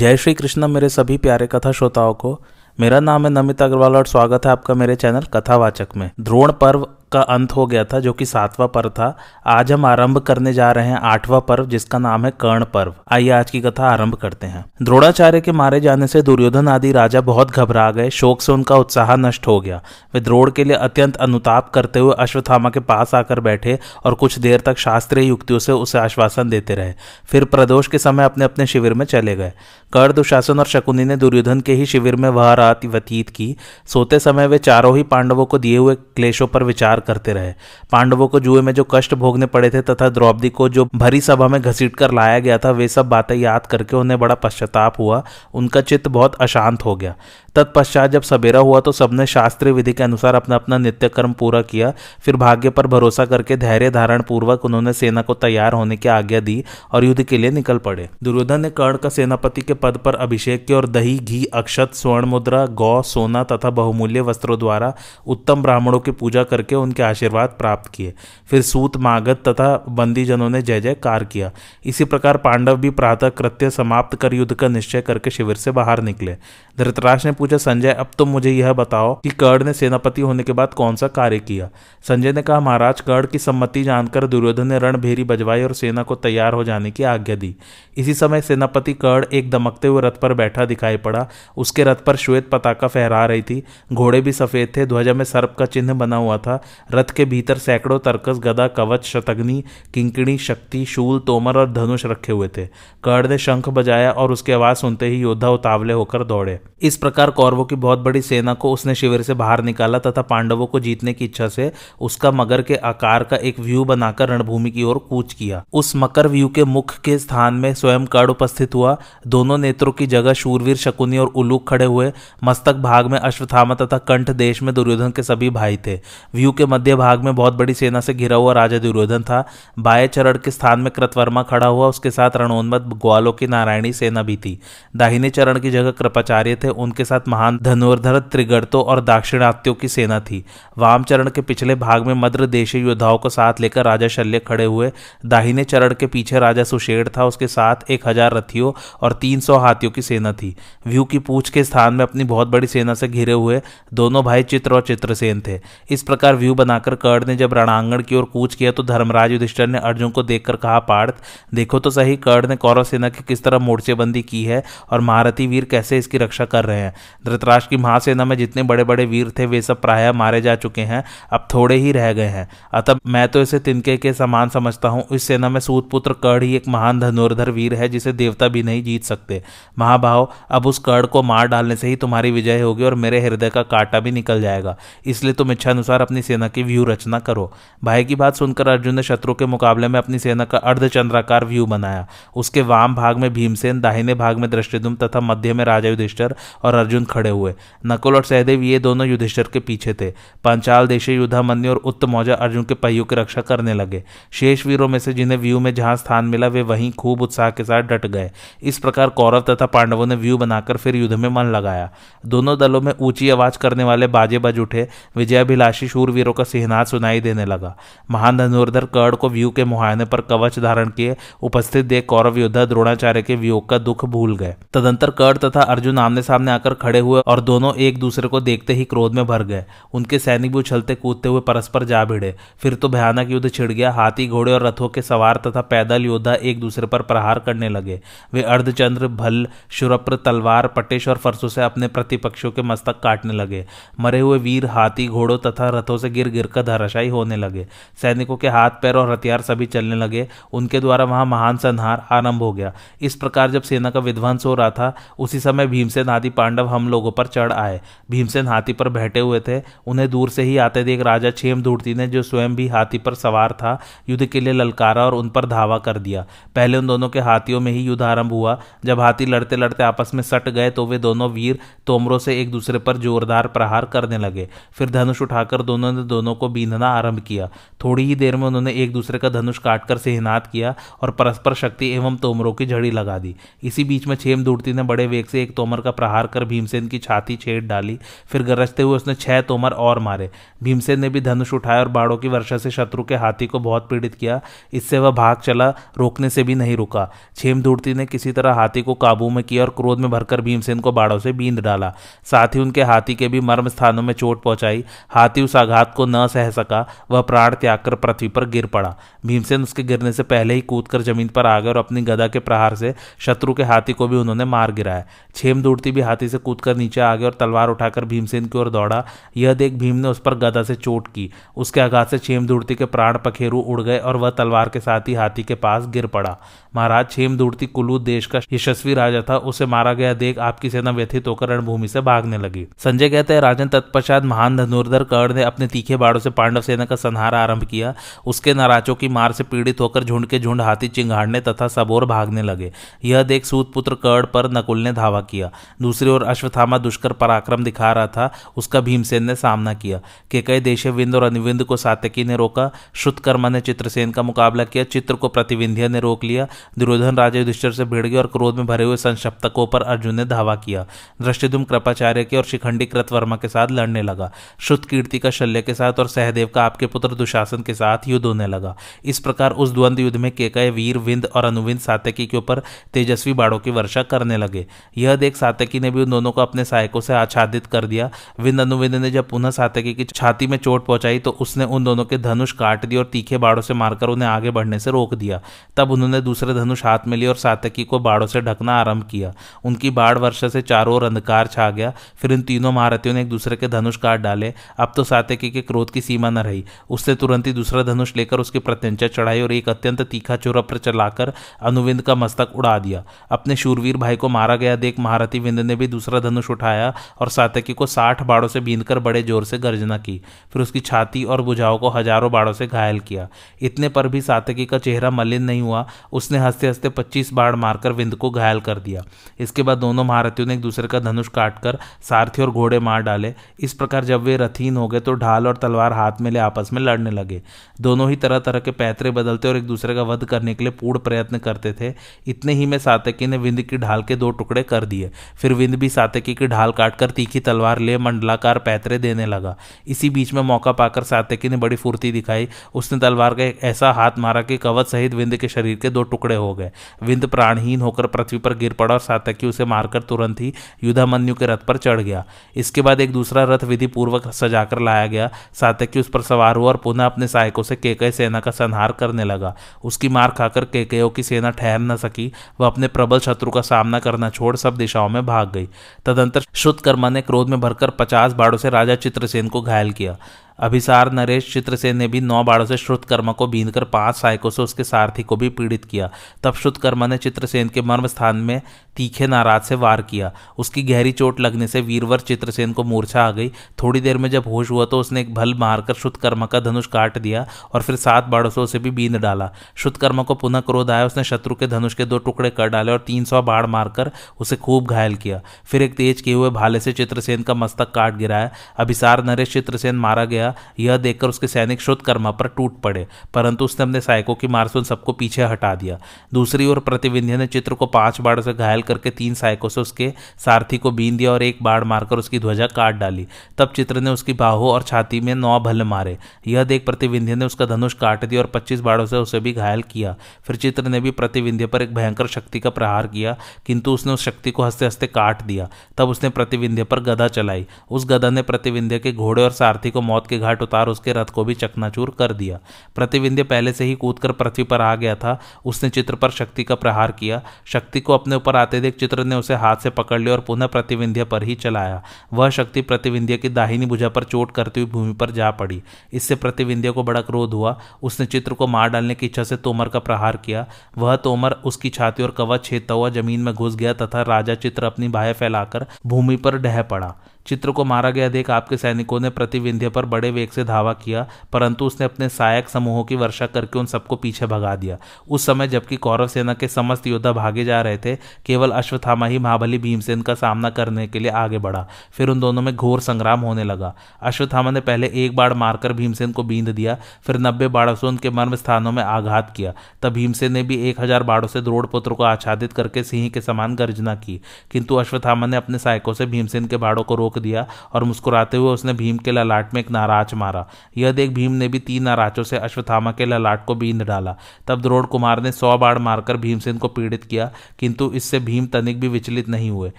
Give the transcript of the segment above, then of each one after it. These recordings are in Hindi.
जय श्री कृष्ण, मेरे सभी प्यारे कथा श्रोताओं को। मेरा नाम है नमित अग्रवाल और स्वागत है आपका मेरे चैनल कथावाचक में। द्रोण पर्व का अंत हो गया था, जो कि सातवां पर्व था। आज हम आरंभ करने जा रहे हैं आठवां पर्व, जिसका नाम है कर्ण पर्व। आइए आज की कथा आरंभ करते हैं। द्रोणाचार्य के मारे जाने से दुर्योधन आदि राजा बहुत घबरा गए। शोक से उनका उत्साह नष्ट हो गया। वे द्रोण के लिए अत्यंत अनुताप करते हुए अश्वत्थामा के पास आकर बैठे और कुछ देर तक शास्त्रीय युक्तियों से उसे आश्वासन देते रहे। फिर प्रदोष के समय अपने अपने शिविर में चले गए। कर दुशासन और शकुनी ने दुर्योधन के ही शिविर में वह रात व्यतीत की। सोते समय वे चारों ही पांडवों को दिए हुए क्लेशों पर विचार करते रहे। पांडवों को जुए में जो कष्ट भोगने पड़े थे तथा द्रौपदी को जो भरी सभा में घसीट कर लाया गया था, वे सब बातें याद करके उन्हें बड़ा पश्चाताप हुआ। उनका चित्त बहुत अशांत हो गया। तत्पश्चात जब सवेरा हुआ तो सबने शास्त्रीय विधि के अनुसार अपना अपना नित्य कर्म पूरा किया। फिर भाग्य पर भरोसा करके धैर्य धारण पूर्वक उन्होंने सेना को तैयार होने की आज्ञा दी और युद्ध के लिए निकल पड़े। दुर्योधन ने कर्ण का सेनापति के पद पर अभिषेक किया और दही, घी, अक्षत, स्वर्ण मुद्रा, गौ, सोना तथा बहुमूल्य वस्त्रों द्वारा उत्तम ब्राह्मणों की पूजा करके उनके आशीर्वाद प्राप्त किए। फिर सूत मागत तथा बंदीजनों ने जय जयकार किया। इसी प्रकार पांडव भी प्रातः कृत्य समाप्त कर युद्ध का निश्चय करके शिविर से बाहर निकले। धृतराज ने पूछा, संजय, अब तुम मुझे यह बताओ कि कर्ण ने सेनापति होने के बाद कौन सा कार्य किया? संजय ने कहा, महाराज कर्ण की सम्मति जानकर दुर्योधन ने रणभेरी बजवाई और सेना को तैयार हो जाने की आज्ञा दी। इसी समय सेनापति कर्ण एक दमकते हुए रथ पर बैठा दिखाई पड़ा। उसके रथ पर श्वेत पताका फहरा रही थी। घोड़े भी सफ़ेद थे। ध्वजा में सर्प का चिन्ह बना हुआ था। रथ के भीतर सैकड़ों तर्कस, गदा, कवच, शतग्नि किंकड़ी शक्ति, शूल, तोमर और धनुष रखे हुए थे। कर्ण ने शंख बजाया और उसकी आवाज़ सुनते ही योद्धा उतावले होकर दौड़े। इस प्रकार कौरवों की बहुत बड़ी सेना को उसने शिविर से बाहर निकाला तथा पांडवों को जीतने की इच्छा से उसका मगर के आकार का एक व्यू बनाकर रणभूमि की ओर कूच किया। उस मकर व्यू के मुख के स्थान में स्वयं कर्ण उपस्थित हुआ। दोनों नेत्रों की जगह शूरवीर, शकुनी और उलूक खड़े हुए। मस्तक भाग में अश्वथामा तथा कंठ देश में दुर्योधन के सभी भाई थे। व्यू के मध्य भाग में बहुत बड़ी सेना से घिरा हुआ राजा दुर्योधन था। बाएँ चरण के स्थान में कृतवर्मा खड़ा हुआ। उसके साथ रणोन्मत ग्वालों की नारायणी सेना भी थी। दाहिने चरण की जगह कृपाचार्य थे। उनके साथ महान धनुर्धर त्रिगर्तों और दाक्षिणात्यों की सेना थी। वाम चरण के पिछले भाग में मद्र देशी योद्धाओं को साथ लेकर राजा शल्य खड़े हुए। दाहिने चरण के पीछे राजा सुशेड़ था। उसके साथ एक हज़ार रथियों और तीन सौ हाथियों की सेना थी। व्यू की पूछ के स्थान में अपनी बहुत बड़ी सेना से घिरे हुए दोनों भाई चित्र और चित्रसेन थे। इस प्रकार व्यू बनाकर कर्ण ने जब रणांगण की ओर कूच किया तो धर्मराज युधिष्ठर ने अर्जुन को देखकर कहा, पार्थ, देखो तो सही कर्ण ने कौरव सेना की किस तरह मोर्चेबंदी की है और महारथी वीर कैसे इसकी रक्षा कर रहे हैं। धृतराष्ट्र की महासेना में जितने बड़े बड़े वीर थे, वे सब प्राय मारे जा चुके हैं, अब थोड़े ही रह गए हैं। अतः मैं तो इसे तिनके के समान समझता हूँ। इस सेना में सूतपुत्र कर्ण ही एक महान धनुर्धर वीर है जिसे देवता भी नहीं जीत सकते। महाभाव, अब उस कर्ण को मार डालने से ही तुम्हारी विजय होगी और मेरे हृदय का कांटा भी निकल जाएगा। इसलिए तुम इच्छानुसार अपनी सेना की व्यू रचना करो। भाई की बात सुनकर अर्जुन ने शत्रु के मुकाबले में अपनी सेना का अर्धचंद्राकार व्यू बनाया। उसके वाम भाग में भीमसेन, दाहिने भाग में दृष्टिदुम तथा मध्य में राजा युधिष्ठर और अर्जुन खड़े हुए। नकुल और सहदेव ये दोनों युधिष्ठर के पीछे थे। पंचाल देशी युद्धामन्यु और उत्तमौजा अर्जुन के पहियों की रक्षा करने लगे। शेष वीरों में से जिन्हें व्यू में जहाँ स्थान मिला, वे वहीं खूब उत्साह के साथ डट गए। इस प्रकार कौरव तथा पांडवों ने व्यू बनाकर फिर युद्ध में मन लगाया। दोनों दलों में ऊँची आवाज़ करने वाले बाजे बज उठे। विजयाभिलाषी शूरवीरों का सिहनाद सुनाई देने लगा। महान धनुर्धर कर्ण को व्यू के मुहायने पर कवच धारण किए, उपस्थित देख कौरव योद्धा द्रोणाचार्य के वियोग का दुख भूल गए। तदंतर कर्ण तथा अर्जुन आमने सामने आकर खड़े हुए और दोनों एक दूसरे को देखते ही क्रोध में भर गए। उनके सैनिक भी उछलते कूदते हुए परस्पर जा भिड़े। फिर तो भयानक युद्ध छिड़ गया। हाथी घोड़े और रथों के सवार तथा पैदल योद्धा एक दूसरे पर प्रहार करने लगे। वे अर्धचंद्र, भल, शुरप्र, तलवार, पटेश और फरसों से अपने प्रतिपक्षों के मस्तक काटने लगे। मरे हुए वीर, हाथी, घोड़ों तथा रथों से गिर गिर कर धराशायी होने लगे। सैनिकों के हाथ, पैर और हथियार सभी चलने लगे। उनके द्वारा वहाँ महान संहार आरंभ हो गया। इस प्रकार जब सेना का विध्वंस हो रहा था, उसी समय भीमसेन आदि पांडव हम लोगों पर चढ़ आए। भीमसेन हाथी पर बैठे हुए थे। उन्हें दूर से ही आते देख राजा छेम धूर्ति ने जो स्वयं भी हाथी पर सवार था, युद्ध के लिए ललकारा और उन पर धावा कर दिया। पहले उन दोनों के हाथियों में ही युद्ध आरंभ हुआ। जब हाथी लड़ते लड़ते आपस में सट गए तो वे दोनों वीर तोमरों से एक दूसरे पर जोरदार प्रहार करने लगे। फिर धनुष उठाकर दोनों ने दोनों को बींधना आरंभ किया। थोड़ी ही देर में उन्होंने एक दूसरे का धनुष काटकर सेहनात किया और परस्पर शक्ति एवं तोमरों की झड़ी लगा दी। इसी बीच में छेम दूरती ने बड़े वेग से एक तोमर का प्रहार कर भीमसेन की छाती छेड़ डाली। फिर गरजते हुए उसने छह तोमर और मारे। भीमसेन ने भी धनुष उठाया और बाड़ों की वर्षा से शत्रु के हाथी को बहुत पीड़ित किया। इससे वह भाग चला, रोकने से भी नहीं रुका। छेम दूरती ने किसी तरह हाथी को काबू में किया और क्रोध में भरकर भीमसेन को बाड़ों से बींद डाला। साथ ही उनके हाथी के भी मर्म स्थानों में चोट पहुंचाई। हाथी उस आघात को न सह सका, वह प्राण त्याग कर पृथ्वी पर गिर पड़ा। भीमसेन उसके गिरने से पहले ही कूदकर ज़मीन पर आ गए और अपनी गदा के प्रहार से शत्रु के हाथी को भी उन्होंने मार गिराया। छेम दूरती भी हाथी से कूदकर नीचे आ गए और तलवार उठाकर भीमसेन की ओर दौड़ा। यह देख भीम ने उस पर गदा से चोट की। उसके आघात से छेम दूरती के प्राण पखेरु उड़ गए और वह तलवार के साथ ही हाथी के पास गिर पड़ा। महाराज छेम दूरती कुलू देश का यशस्वी राजा था। उसे मारा गया देख आपकी सेना व्यथित होकर रणभूमि से भागने लगी। संजय कहते हैं, राजन तत्पश्चात महान धनुर्धर कर्ण ने अपने तीखे बाड़ों से पांडव सेना का संहार आरंभ किया। उसके नाराजों की मार से पीड़ित होकर झुंड के झुंड हाथी चिंगाड़ने तथा सबोर भागने लगे। यह देख सूत पुत्र कर्ण पर नकुल ने धावा किया। दूसरी ओर अश्वथामा दुष्कर पराक्रम दिखा रहा था। उसका भीमसेन ने सामना किया। के कई देशे विंद और अनिविंद को सात्यकी ने रोका। श्रुतकर्मा ने चित्रसेन का मुकाबला किया। चित्र को प्रतिविंध्य ने रोक लिया। दुर्योधन राजा युधिष्ठिर से भिड़ गए और क्रोध में भरे हुए संशप्तकों पर अर्जुन ने धावा किया। दृष्टिदुम कृपाचार्य के और शिखंडी कृतवर्मा के साथ लड़ने लगा। शुद्ध कीर्ति का शल्य के साथ और सहदेव का आपके पुत्र दुशासन के साथ युद्ध होने लगा। इस प्रकार उस द्वंद्व युद्ध में केकय वीर विंद और अनुविंद सातकी के ऊपर तेजस्वी बाड़ों की वर्षा करने लगे। यह देख सातकी ने भी उन दोनों को अपने सहायकों से आच्छादित कर दिया। विंद अनुविंद ने जब पुनः सातकी की छाती में चोट पहुंचाई तो उसने उन दोनों के धनुष काट दिए और तीखे बाड़ों से मारकर उन्हें आगे बढ़ने से रोक दिया। तब उन्होंने दूसरे धनुष हाथ में लिए और सातकी को बाड़ों से ढकना आरंभ किया। उनकी बाढ़ वर्षा से चारों ओर अंधकार छा गया। फिर इन तीनों महारथियों ने एक दूसरे के धनुष काट डाले। अब तो सातकी के क्रोध की सीमा न रही। उसने तुरंत ही दूसरा धनुष लेकर उसकी प्रत्यंचा चढ़ाई और एक अत्यंत तीखा चुरप्र चलाकर अनुविंद का मस्तक उड़ा दिया। अपने शूरवीर भाई को मारा गया। देख महारथी विंद ने भी दूसरा धनुष उठाया और सातकी को साठ बाड़ों से बीनकर बड़े ज़ोर से गर्जना की। फिर उसकी छाती और बुझाओं को हज़ारों बाड़ों से घायल किया। इतने पर भी सातकी का चेहरा मलिन नहीं हुआ। उसने हँसते हँसते पच्चीस बाढ़ मारकर विंद को घायल कर दिया। इसके बाद दोनों महारथियों ने एक दूसरे का धनुष काटकर सारथी और घोड़े मार डाले। इस प्रकार जब वे रथीन हो गए तो ढाल और तलवार हाथ में ले आपस में लड़ने लगे। दोनों ही तरह तरह के पैतरे बदलते और एक दूसरे का वध करने के लिए पूर्ण प्रयत्न करते थे। इतने ही में सातकी ने विंद की ढाल के दो टुकड़े कर दिए। फिर विंद भी सातकी की ढाल काटकर तीखी तलवार ले मंडलाकार पैतरे देने लगा। इसी बीच में मौका पाकर सातकी ने बड़ी फुर्ती दिखाई। उसने तलवार का एक ऐसा हाथ मारा कि कवच सहित विंद के शरीर के दो टुकड़े हो गए। विंद प्राणहीन होकर पृथ्वी पर गिर पड़ा और सातकी उसे मारकर तुरंत ही युद्धामन्यु के रथ पर चढ़ गया। इसके बाद एक दूसरा रथ विधि पूर्वक सजाकर लाया गया। सातकी उस पर सवार हुआ और पुनः अपने सहायकों से केकय सेना का संहार करने लगा। उसकी मार खाकर केकयों की सेना ठहर न सकी। वह अपने प्रबल शत्रु का सामना करना छोड़ सब दिशाओं में भाग गई। तदंतर शुद्धकर्मा ने क्रोध में भरकर पचास बाड़ों से राजा चित्रसेन को घायल किया। अभिसार नरेश चित्रसेन ने भी नौ बाढ़ों से श्रुतकर्मा को बीनकर पाँच सहायकों से उसके सारथी को भी पीड़ित किया। तब श्रुतकर्मा ने चित्रसेन के मर्म स्थान में तीखे नाराज़ से वार किया। उसकी गहरी चोट लगने से वीरवर चित्रसेन को मूर्छा आ गई। थोड़ी देर में जब होश हुआ तो उसने एक भल मारकर शुद्धकर्मा का धनुष काट दिया और फिर सात बाड़ों से उसे भी बींद डाला। शुद्धकर्मा को पुनः क्रोध आया। उसने शत्रु के धनुष के दो टुकड़े कर डाले और तीन सौ बाढ़ मारकर उसे खूब घायल किया। फिर एक तेज किए हुए भाले से चित्रसेन का मस्तक काट गिराया। अभिसार नरेश चित्रसेन मारा गया। यह देखकर उसके सैनिक शुद्धकर्मा पर टूट पड़े, परंतु उसने अपने सहायकों की मार से उन सबको पीछे हटा दिया। दूसरी ओर प्रतिविंध्य ने चित्र को पाँच बाढ़ से घायल करके तीन सहायकों से उसके सारथी को बीन दिया और एक बाढ़ मारकर उसकी ध्वजा काट डाली। तब चित्र ने उसकी बाहों और छाती में नौ भल मारे। यह देख प्रतिविंध्य ने उसका धनुष काट दिया और पच्चीस बाढ़ों से उसे भी घायल किया। फिर चित्र ने भी प्रतिविंध्य पर एक भयंकर शक्ति का प्रहार किया, किंतु उसने उस शक्ति को हँसते हँसते काट दिया। तब उसने प्रतिविंध्य पर गदा चलाई। उस गदा ने प्रतिविंध्य के घोड़े और सारथी को मौत के घाट उतार उसके रथ को भी चकनाचूर कर दिया। प्रतिविंध्य पहले से ही कूदकर पृथ्वी पर आ गया था। उसने चित्र पर शक्ति का प्रहार किया। शक्ति को अपने ऊपर आते देख चित्र ने उसे हाथ से पकड़ लिया और पुनः प्रतिविंध्य पर ही चलाया। वह शक्ति प्रतिविंध्य की दाहिनी भुजा पर चोट करती हुई भूमि पर जा पड़ी। इससे प्रतिविंध्य को बड़ा क्रोध हुआ। उसने चित्र को मार डालने की इच्छा से तोमर का प्रहार किया। वह तोमर उसकी छाती और कवच छेदता हुआ ज़मीन में घुस गया तथा राजा चित्र अपनी बाहें फैलाकर भूमि पर ढह पड़ा। चित्र को मारा गया देख आपके सैनिकों ने प्रतिविंध्य पर बड़े वेग से धावा किया, परंतु उसने अपने सहायक समूहों की वर्षा करके उन सबको पीछे भगा दिया। उस समय जबकि कौरव सेना के समस्त योद्धा भागे जा रहे थे, केवल अश्वत्थामा ही महाबली भीमसेन का सामना करने के लिए आगे बढ़ा। फिर उन दोनों में घोर संग्राम होने लगा। अश्वत्थामा ने पहले एक बाढ़ मारकर भीमसेन को बींद दिया, फिर नब्बे बाढ़ों से उनके मर्म स्थानों में आघात किया। तब भीमसेन ने भी एक हज़ार बाढ़ों से द्रोड़ पुत्र को आच्छादित करके सिंह के समान गर्जना की। किंतु अश्वत्थामा ने अपने सहायकों से भीमसेन के बाड़ों को रोक दिया और मुस्कुराते हुए उसने भीम के ललाट में एक नाराज़ मारा। यह देख भीम ने भी तीन नाराजों से अश्वत्थामा के ललाट को बींद डाला। तब द्रोड़ कुमार ने सौ बाढ़ मारकर भीमसेन को पीड़ित किया, किंतु इससे भीम तनिक भी विचलित नहीं हुए।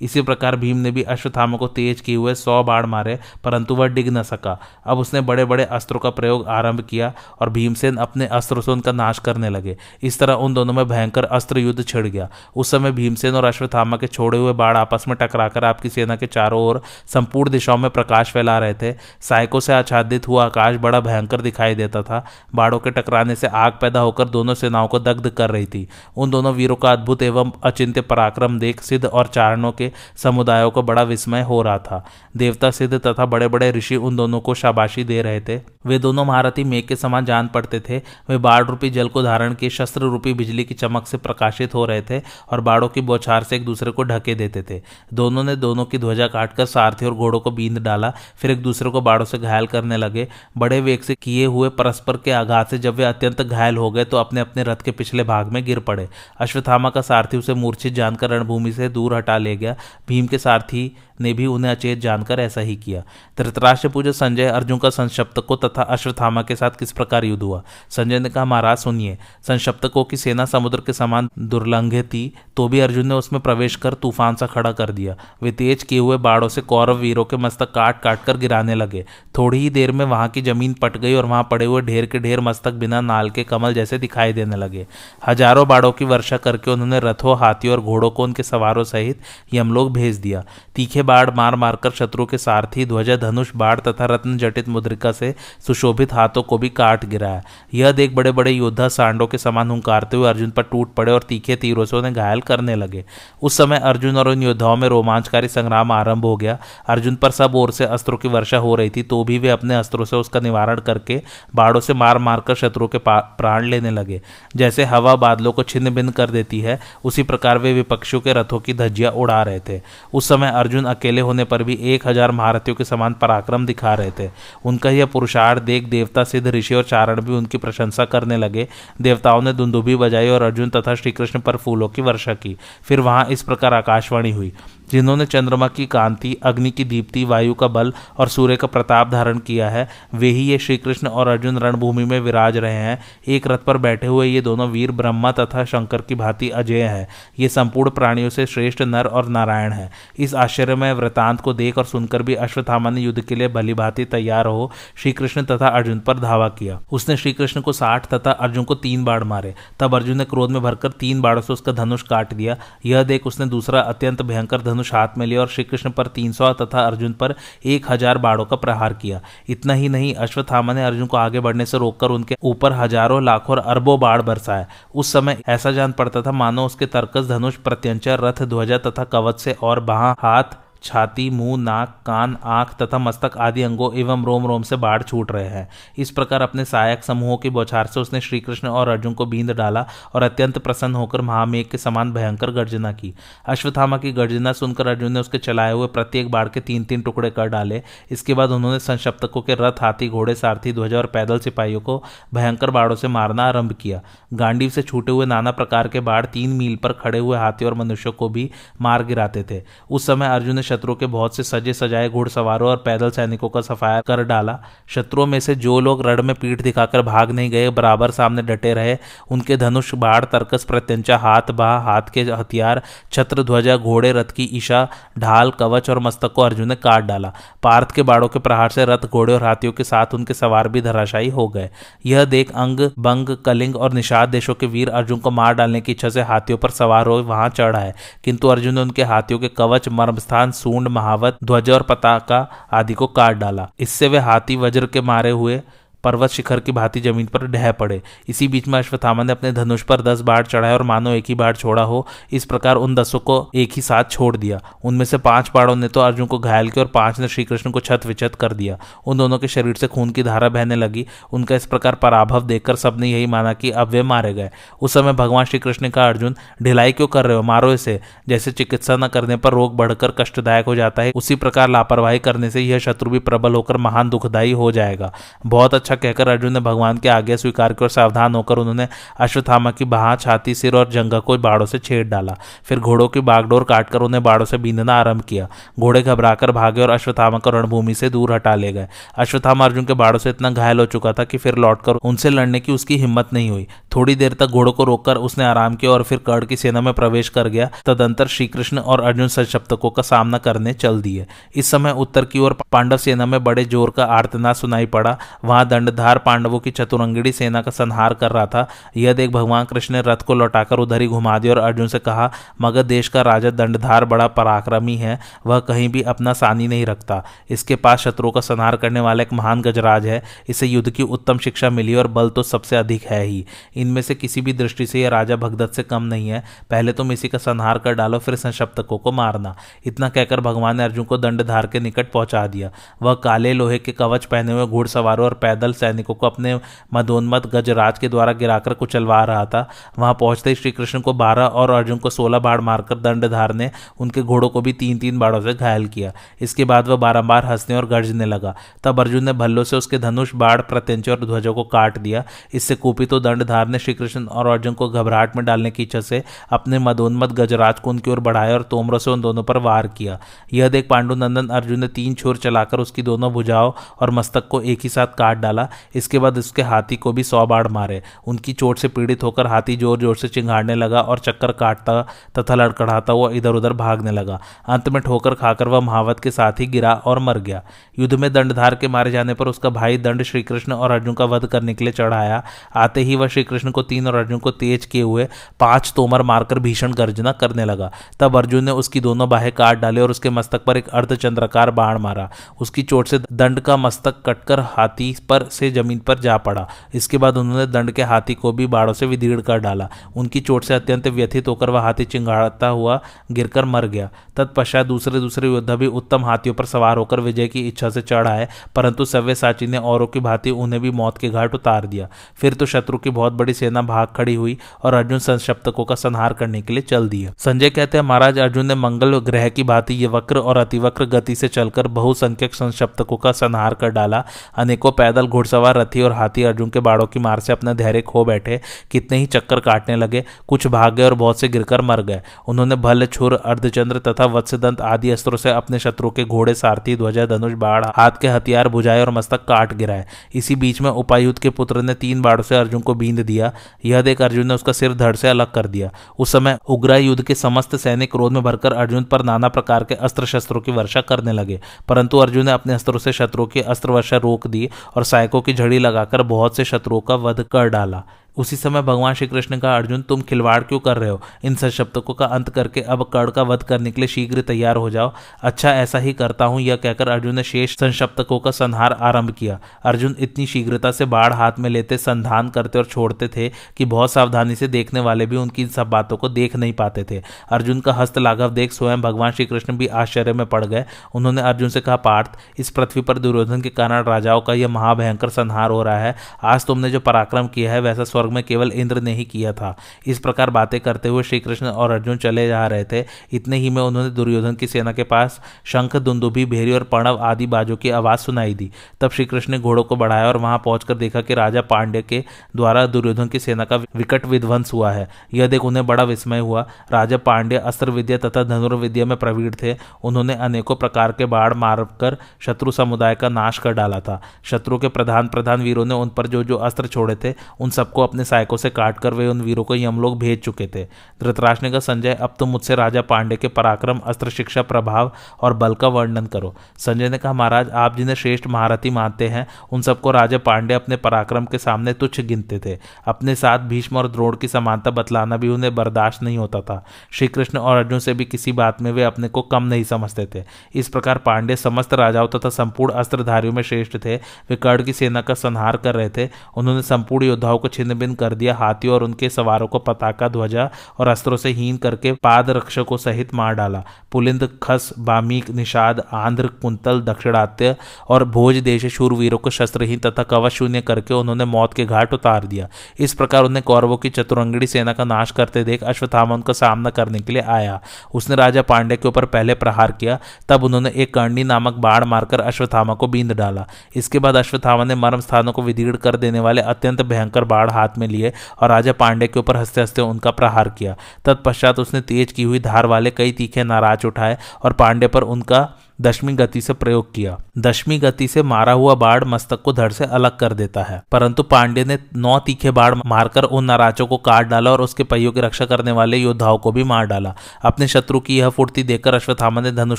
इसी प्रकार भीम ने भी अश्वत्थामा को तेज किए हुए सौ बाढ़ मारे, परंतु वह डिग न सका। अब उसने बड़े बड़े अस्त्रों का प्रयोग आरंभ किया और भीमसेन अपने अस्त्रों से उनका नाश करने लगे। इस तरह उन दोनों में भयंकर अस्त्र युद्ध छिड़ गया। उस समय भीमसेन और अश्वत्थामा के छोड़े हुए बाढ़ आपस में टकराकर आपकी सेना के चारों ओर संपूर्ण दिशाओं में प्रकाश फैला रहे थे। साइकों से आच्छादित हुआ आकाश बड़ा भयंकर दिखाई देता था। बाढ़ों के टकराने से आग पैदा होकर दोनों सेनाओं को दग्ध कर रही थी। उन दोनों वीरों का अद्भुत एवं अचिंत्य पराक्रम देख सिद्ध और चारणों के समुदायों को बड़ा विस्मय हो रहा था। देवता सिद्ध तथा बड़े बड़े ऋषि उन दोनों को शाबाशी दे रहे थे। वे दोनों महारथी मेघ के समान जान पड़ते थे। वे बाढ़ रूपी जल को धारण किए शस्त्र रूपी बिजली की चमक से प्रकाशित हो रहे थे और बाढ़ों की बौछार से एक दूसरे को ढके देते थे। दोनों ने दोनों की ध्वजा काटकर सारथी और घोड़ों को बींद डाला। फिर एक दूसरे को बाढ़ों से घायल करने लगे। बड़े वेग से किए हुए परस्पर के आघात से जब वे अत्यंत घायल हो गए तो अपने अपने रथ के पिछले भाग में गिर पड़े। अश्वत्थामा का सारथी उसे मूर्छित जानकर रणभूमि से दूर हटा ले गया। भीम के सारथी ने भी उन्हें अचेत जानकर ऐसा ही किया। धृतराष्ट्र पूजा संजय अर्जुन का संशप्तकों तथा अश्वत्थामा के साथ किस प्रकार युद्ध हुआ? संजय ने कहा, महाराज, सुनिए। संशप्तकों की सेना समुद्र के समान दुर्लंघे थी तो भी अर्जुन ने उसमें प्रवेश कर तूफ़ान सा खड़ा कर दिया। वे तेज किए हुए बाड़ों से कौरव वीरों के मस्तक काट काट कर गिराने लगे। थोड़ी ही देर में वहाँ की ज़मीन पट गई और वहाँ पड़े हुए ढेर के ढेर मस्तक बिना नाल के कमल जैसे दिखाई देने लगे। हज़ारों बाड़ों की वर्षा करके उन्होंने रथों, हाथियों और घोड़ों को उनके सवारों सहित यमलोक भेज दिया। तीखे बाढ़ मार मारकर शत्रु के सारथी ध्वजा, धनुष बाढ़ तथा रत्न जटित मुद्रिका से सुशोभित हाथों को भी काट गिराया। यह देख बड़े बड़े योद्धा सांडों के समान हुंकारते हुए अर्जुन पर टूट पड़े और तीखे तीरों से उन्हें घायल करने लगे। उस समय अर्जुन और उन योद्धाओं में रोमांचकारी संग्राम आरंभ हो गया। अर्जुन पर सब ओर से अस्त्रों की वर्षा हो रही थी तो भी वे अपने अस्त्रों से उसका निवारण करके बाड़ों से मार मारकर शत्रुओं के प्राण लेने लगे। जैसे हवा बादलों को छिन्न भिन्न कर देती है, उसी प्रकार वे विपक्षियों के रथों की धज्जियाँ उड़ा रहे थे। उस समय अर्जुन अकेले होने पर भी एक हज़ार महारथियों के समान पराक्रम दिखा रहे थे। उनका यह पुरुषार्थ देख देवता सिद्ध ऋषि और चारण भी उनकी प्रशंसा करने लगे। देवताओं ने दुंदुभी बजाई और अर्जुन तथा श्रीकृष्ण पर फूलों की वर्षा की। फिर वहाँ इस प्रकार आकाशवाणी हुई। जिन्होंने चंद्रमा की कांति, अग्नि की दीप्ति, वायु का बल और सूर्य का प्रताप धारण किया है, वे ही ये श्री कृष्ण और अर्जुन रणभूमि में विराज रहे हैं। एक रथ पर बैठे हुए ये दोनों वीर ब्रह्मा तथा शंकर की भांति अजय है। ये संपूर्ण प्राणियों से श्रेष्ठ नर और नारायण है। इस आश्चर्य में वृतांत को देख और सुनकर भी अश्वत्थामा ने युद्ध के लिए भली भांति तैयार हो श्री कृष्ण तथा अर्जुन पर धावा किया। उसने श्री कृष्ण को साठ तथा अर्जुन को तीन बाढ़ मारे। तब अर्जुन ने क्रोध में भरकर तीन बाढ़ों से उसका धनुष काट दिया। यह देख उसने दूसरा अत्यंत भयंकर धनुष धनुष हाथ में लिया और श्री कृष्ण पर तीन सौ तथा अर्जुन पर एक हज़ार बाड़ों का प्रहार किया। इतना ही नहीं, अश्वत्थामा ने अर्जुन को आगे बढ़ने से रोककर उनके ऊपर हज़ारों लाखों और अरबों बाढ़ बरसाए। उस समय ऐसा जान पड़ता था, मानो उसके तर्कस धनुष प्रत्यंचर रथ ध्वजा तथा कवच से और बहा हाथ छाती, मुँह, नाक, कान, आँख तथा मस्तक आदि अंगों एवं रोम रोम से बाढ़ छूट रहे हैं। इस प्रकार अपने सहायक समूहों की बौछार से उसने श्री कृष्ण और अर्जुन को बींद डाला और अत्यंत प्रसन्न होकर महामेघ के समान भयंकर गर्जना की। अश्वत्थामा की गर्जना सुनकर अर्जुन ने उसके चलाए हुए प्रत्येक बाढ़ के तीन तीन टुकड़े कर डाले। इसके बाद उन्होंने संशप्तकों के रथ, हाथी, घोड़े, सारथी, ध्वजा और पैदल सिपाहियों को भयंकर बाढ़ों से मारना आरंभ किया। गांडीव से छूटे हुए नाना प्रकार के बाढ़ तीन मील पर खड़े हुए हाथी और मनुष्यों को भी मार गिराते थे। उस समय अर्जुन ने शत्रुओं के बहुत से सजे सजाए घुड़सवारों और पैदल सैनिकों का सफाया कर डाला। शत्रुओं में से जो लोग रण में पीठ दिखाकर भाग नहीं गए, बराबर सामने डटे रहे। उनके धनुष, बाढ़, तर्कस, प्रत्यंचा, हाथ, बाह, हाथ के हथियार छत्र ध्वजा घोड़े, रथ की ईशा, ढाल, कवच और मस्तक को अर्जुन ने काट डाला। पार्थ के बाड़ों के प्रहार से रथ, घोड़े और हाथियों के साथ उनके सवार भी धराशायी हो गए। यह देख अंग, बंग, कलिंग और निषाद देशों के वीर अर्जुन को मार डालने की इच्छा से हाथियों पर सवार हो वहाँ चढ़ाए किंतु अर्जुन ने उनके हाथियों के कवच, मर्मस्थान सूंड, महावत, ध्वज और पताका आदि को काट डाला। इससे वे हाथी, वज्र के मारे हुए पर्वत शिखर की भांति ज़मीन पर ढह पड़े। इसी बीच में अश्वत्थामा ने अपने धनुष पर दस बाढ़ चढ़ाए और मानो एक ही बाढ़ छोड़ा हो, इस प्रकार उन दसों को एक ही साथ छोड़ दिया। उनमें से पाँच बाढ़ों ने तो अर्जुन को घायल किया और पाँच ने श्रीकृष्ण को छत विचत कर दिया। उन दोनों के शरीर से खून की धारा बहने लगी। उनका इस प्रकार पराभव देखकर सबने यही माना कि अब वे मारे गए। उस समय भगवान श्री कृष्ण कहा, अर्जुन, ढिलाई क्यों कर रहे हो? मारो इसे। जैसे चिकित्सा न करने पर रोग बढ़कर कष्टदायक हो जाता है, उसी प्रकार लापरवाही करने से यह शत्रु भी प्रबल होकर महान दुखदायी हो जाएगा। बहुत अच्छा कहकर अर्जुन ने भगवान के आगे स्वीकार किया और सावधान होकर उन्होंने अश्वत्थामा की बाह छाती सिर और जंगा को बाड़ों से छेड़ डाला। फिर घोड़ों की बागडोर काटकर उन्हें बाड़ों से बीनना आरंभ किया। घोड़े घबराकर भागे और अश्वत्थामा को रणभूमि से दूर हटा ले गए। अश्वत्थामा अर्जुन के बाड़ों से इतना घायल हो चुका था कि फिर लौटकर उनसे लड़ने की उसकी हिम्मत नहीं हुई। थोड़ी देर तक घोड़ों को रोककर उसने आराम किया और फिर कर्ण की सेना में प्रवेश कर गया। तदंतर श्रीकृष्ण और अर्जुन सशप्तकों का सामना करने चल दिए। इस समय उत्तर की ओर पांडव सेना में बड़े ज़ोर का आर्तना सुनाई पड़ा। वहाँ दंडधार पांडवों की चतुरंगड़ी सेना का संहार कर रहा था। यह देख भगवान कृष्ण ने रथ को लौटाकर उधर ही घुमा दिया और अर्जुन से कहा मगध देश का राजा दंडधार बड़ा पराक्रमी है, वह कहीं भी अपना सानी नहीं रखता। इसके पास शत्रुओं का संहार करने वाला एक महान गजराज है। इसे युद्ध की उत्तम शिक्षा मिली और बल तो सबसे अधिक है ही। इनमें से किसी भी दृष्टि से यह राजा भगदत्त से कम नहीं है। पहले तुम इसी का संहार कर डालो, फिर संशप्तकों को मारना। इतना कहकर भगवान ने अर्जुन को दंडधार के निकट पहुँचा दिया। वह काले लोहे के कवच पहने हुए घुड़सवारों और पैदल सैनिकों को अपने मदोन्मत गजराज के द्वारा गिराकर कुचलवा रहा था। वहाँ पहुँचते ही श्री कृष्ण को बारह और अर्जुन को सोलह बाढ़ मारकर दंडधार ने उनके घोड़ों को भी तीन तीन बाढ़ों से घायल किया। इसके बाद वह बारंबार हंसने और गर्जने लगा। तब अर्जुन ने भल्लों से उसके धनुष बाढ़ प्रत्यंच और ध्वजों को काट दिया। इससे कुपित तो दंडधार ने श्रीकृष्ण और अर्जुन को घबराहट में डालने की इच्छा से अपने मदोन्मत गजराज को उनकी ओर बढ़ाया और तोमरों से उन दोनों पर वार किया। यह देख पांडुनंदन अर्जुन ने तीन छोर चलाकर उसकी दोनों भुजाओं और मस्तक को एक ही साथ काट डाला। इसके बाद उसके हाथी को भी सौ बाढ़ मारे। उनकी चोट से पीड़ित होकर हाथी ज़ोर ज़ोर से चिंगाड़ने लगा और चक्कर काटता तथा लड़खड़ाता हुआ इधर उधर भागने लगा। अंत में ठोकर खाकर वह महावत के साथ ही गिरा और मर गया। युद्ध में दंडधार के मारे जाने पर उसका भाई दंड श्रीकृष्ण और अर्जुन का वध करने के लिए चढ़ाया। आते ही वह श्रीकृष्ण को तीन और अर्जुन को तेज किए हुए पाँच तोमर मारकर भीषण गर्जना करने लगा। तब अर्जुन ने उसकी दोनों बाहें काट डाले और उसके मस्तक पर एक अर्धचंद्रकार बाण मारा। उसकी चोट से दंड का मस्तक कटकर हाथी पर से ज़मीन पर जा पड़ा। इसके बाद उन्होंने दंड के हाथी को भी बाड़ों से विदीर्ण कर डाला। उनकी चोट से अत्यंत व्यथित होकर वह हाथी चिंगाड़ता हुआ गिरकर मर गया। तत्पश्चात दूसरे दूसरे योद्धा भी उत्तम हाथियों पर सवार होकर विजय की इच्छा से चढ़ आए, परंतु सव्य साची ने औरों की भांति उन्हें भी मौत के घाट उतार दिया। फिर तो शत्रु की बहुत बड़ी सेना भाग खड़ी हुई और अर्जुन संशप्तकों का संहार करने के लिए चल दिया संजय कहते हैं, महाराज, अर्जुन ने मंगल ग्रह की भांति ये वक्र और अतिवक्र गति से चलकर बहुसंख्यक संशप्तकों का संहार कर डाला। अनेकों पैदल घुड़सवार रथी और हाथी अर्जुन के बाड़ों की मार से अपना धैर्य खो बैठे, कितने ही चक्कर काटने लगे, कुछ भाग गए और बहुत से गिरकर मर गए। उन्होंने भल छुर अर्धचंद्र तथा वत्सदंत आदि अस्त्रों से अपने शत्रु के घोड़े, सारथी, ध्वजा, धनुष बाढ़ हाथ के हथियार बुझाए और मस्तक काट गिराए। इसी बीच में उपायुक्त के पुत्र ने तीन बाड़ों से अर्जुन को बींद दिया। यह देख अर्जुन ने उसका सिर धड़ से अलग कर दिया। उस समय उग्रा युद्ध के समस्त सैनिक क्रोध में भरकर अर्जुन पर नाना प्रकार के अस्त्र शस्त्रों की वर्षा करने लगे। परंतु अर्जुन ने अपने अस्त्रों से शत्रुओं की अस्त्र वर्षा रोक दी और सायकों की झड़ी लगाकर बहुत से शत्रुओं का वध कर डाला। उसी समय भगवान श्री कृष्ण का अर्जुन, तुम खिलवाड़ क्यों कर रहे हो? इन सशब्दों का अंत करके अब कर्ण का वध करने के लिए शीघ्र तैयार हो जाओ। अच्छा ऐसा ही करता हूँ, यह कहकर अर्जुन ने शेष संशप्तकों का संहार आरंभ किया। अर्जुन इतनी शीघ्रता से बाढ़ हाथ में लेते, संधान करते और छोड़ते थे कि बहुत सावधानी से देखने वाले भी उनकी इन सब बातों को देख नहीं पाते थे। अर्जुन का हस्त लाघव देख स्वयं भगवान श्री कृष्ण भी आश्चर्य में पड़ गए। उन्होंने अर्जुन से कहा, पार्थ, इस पृथ्वी पर दुर्योधन के कारण राजाओं का यह महाभयंकर संहार हो रहा है। आज तुमने जो पराक्रम किया है, वैसा स्वर्ग में केवल इंद्र ने ही किया था। इस प्रकार बातें करते हुए श्री कृष्ण और अर्जुन चले जा रहे थे। इतने ही में उन्होंने दुर्योधन की सेना के पास शंख, दुंदुभी, भेरी और प्रणव आदि बाजों की आवाज़ सुनाई दी। तब श्री कृष्ण ने घोड़ों को बढ़ाया और वहाँ पहुंचकर देखा कि राजा पांड्य के द्वारा दुर्योधन की सेना का विकट विध्वंस हुआ है। यह देख उन्हें बड़ा विस्मय हुआ। राजा पांड्य अस्त्र विद्या तथा धनुर्विद्या में प्रवीण थे। उन्होंने अनेकों प्रकार के बाढ़ मारकर शत्रु समुदाय का नाश कर डाला था। शत्रु के प्रधान प्रधान वीरों ने उन पर जो जो अस्त्र छोड़े थे, उन सबको अपने सहायकों से काटकर वे उन वीरों को यमलोक भेज चुके थे। धृतराष्ट्र ने कहा, संजय, अब तुम मुझसे राजा पांडे के पराक्रम अस्त्र शिक्षा प्रभाव और बल का वर्णन करो। संजय ने कहा, महाराज, आप जिन्हें श्रेष्ठ महारथी मानते हैं, उन सबको राजा पांडे अपने पराक्रम के सामने तुच्छ गिनते थे। अपने साथ भीष्म और द्रोण की समानता बतलाना भी उन्हें बर्दाश्त नहीं होता था। श्री कृष्ण और अर्जुन से भी किसी बात में वे अपने को कम नहीं समझते थे। इस प्रकार पांडे समस्त राजाओं तथा संपूर्ण अस्त्रधारियों में श्रेष्ठ थे। वे कर्ण की सेना का संहार कर रहे थे। उन्होंने संपूर्ण योद्धाओं को छिन्न भिन्न कर दिया, हाथियों और उनके सवारों को पताका ध्वजा और अस्त्रों से हीन करके पाद रक्षकों सहित मार डाला। पुलिंद, खस, बामीक, निषाद, आंध्र, कुंतल, दक्षिणात्य और भोज देश शूरवीरों को शस्त्रहीन तथा कवच शून्य करके उन्होंने मौत के घाट उतार दिया। इस प्रकार उन्हें कौरवों की चतुरंगड़ी सेना का नाश करते देख अश्वत्थामा उनका सामना करने के लिए आया। उसने राजा पांडे के ऊपर पहले प्रहार किया, तब उन्होंने एक कर्णी नामक बाढ़ मारकर अश्वत्थामा को बींद डाला। इसके बाद अश्वत्थामा ने मर्म स्थानों को विदीर्ण कर देने वाले अत्यंत भयंकर बाढ़ में लिए और राजा पांडे के ऊपर हँसते हँसते उनका प्रहार किया। तत्पश्चात उसने तेज की हुई धार वाले कई तीखे नाराज़ उठाए और पांडे पर उनका दशमी गति से प्रयोग किया। दशमी गति से मारा हुआ बाढ़ मस्तक को धड़ से अलग कर देता है। परंतु पांडे ने नौ तीखे बाढ़ मारकर उन नाराजों को काट डाला और उसके पहियों की रक्षा करने वाले योद्धाओं को भी मार डाला। अपने शत्रु की यह फुर्ती देखकर अश्वत्थामा ने धनुष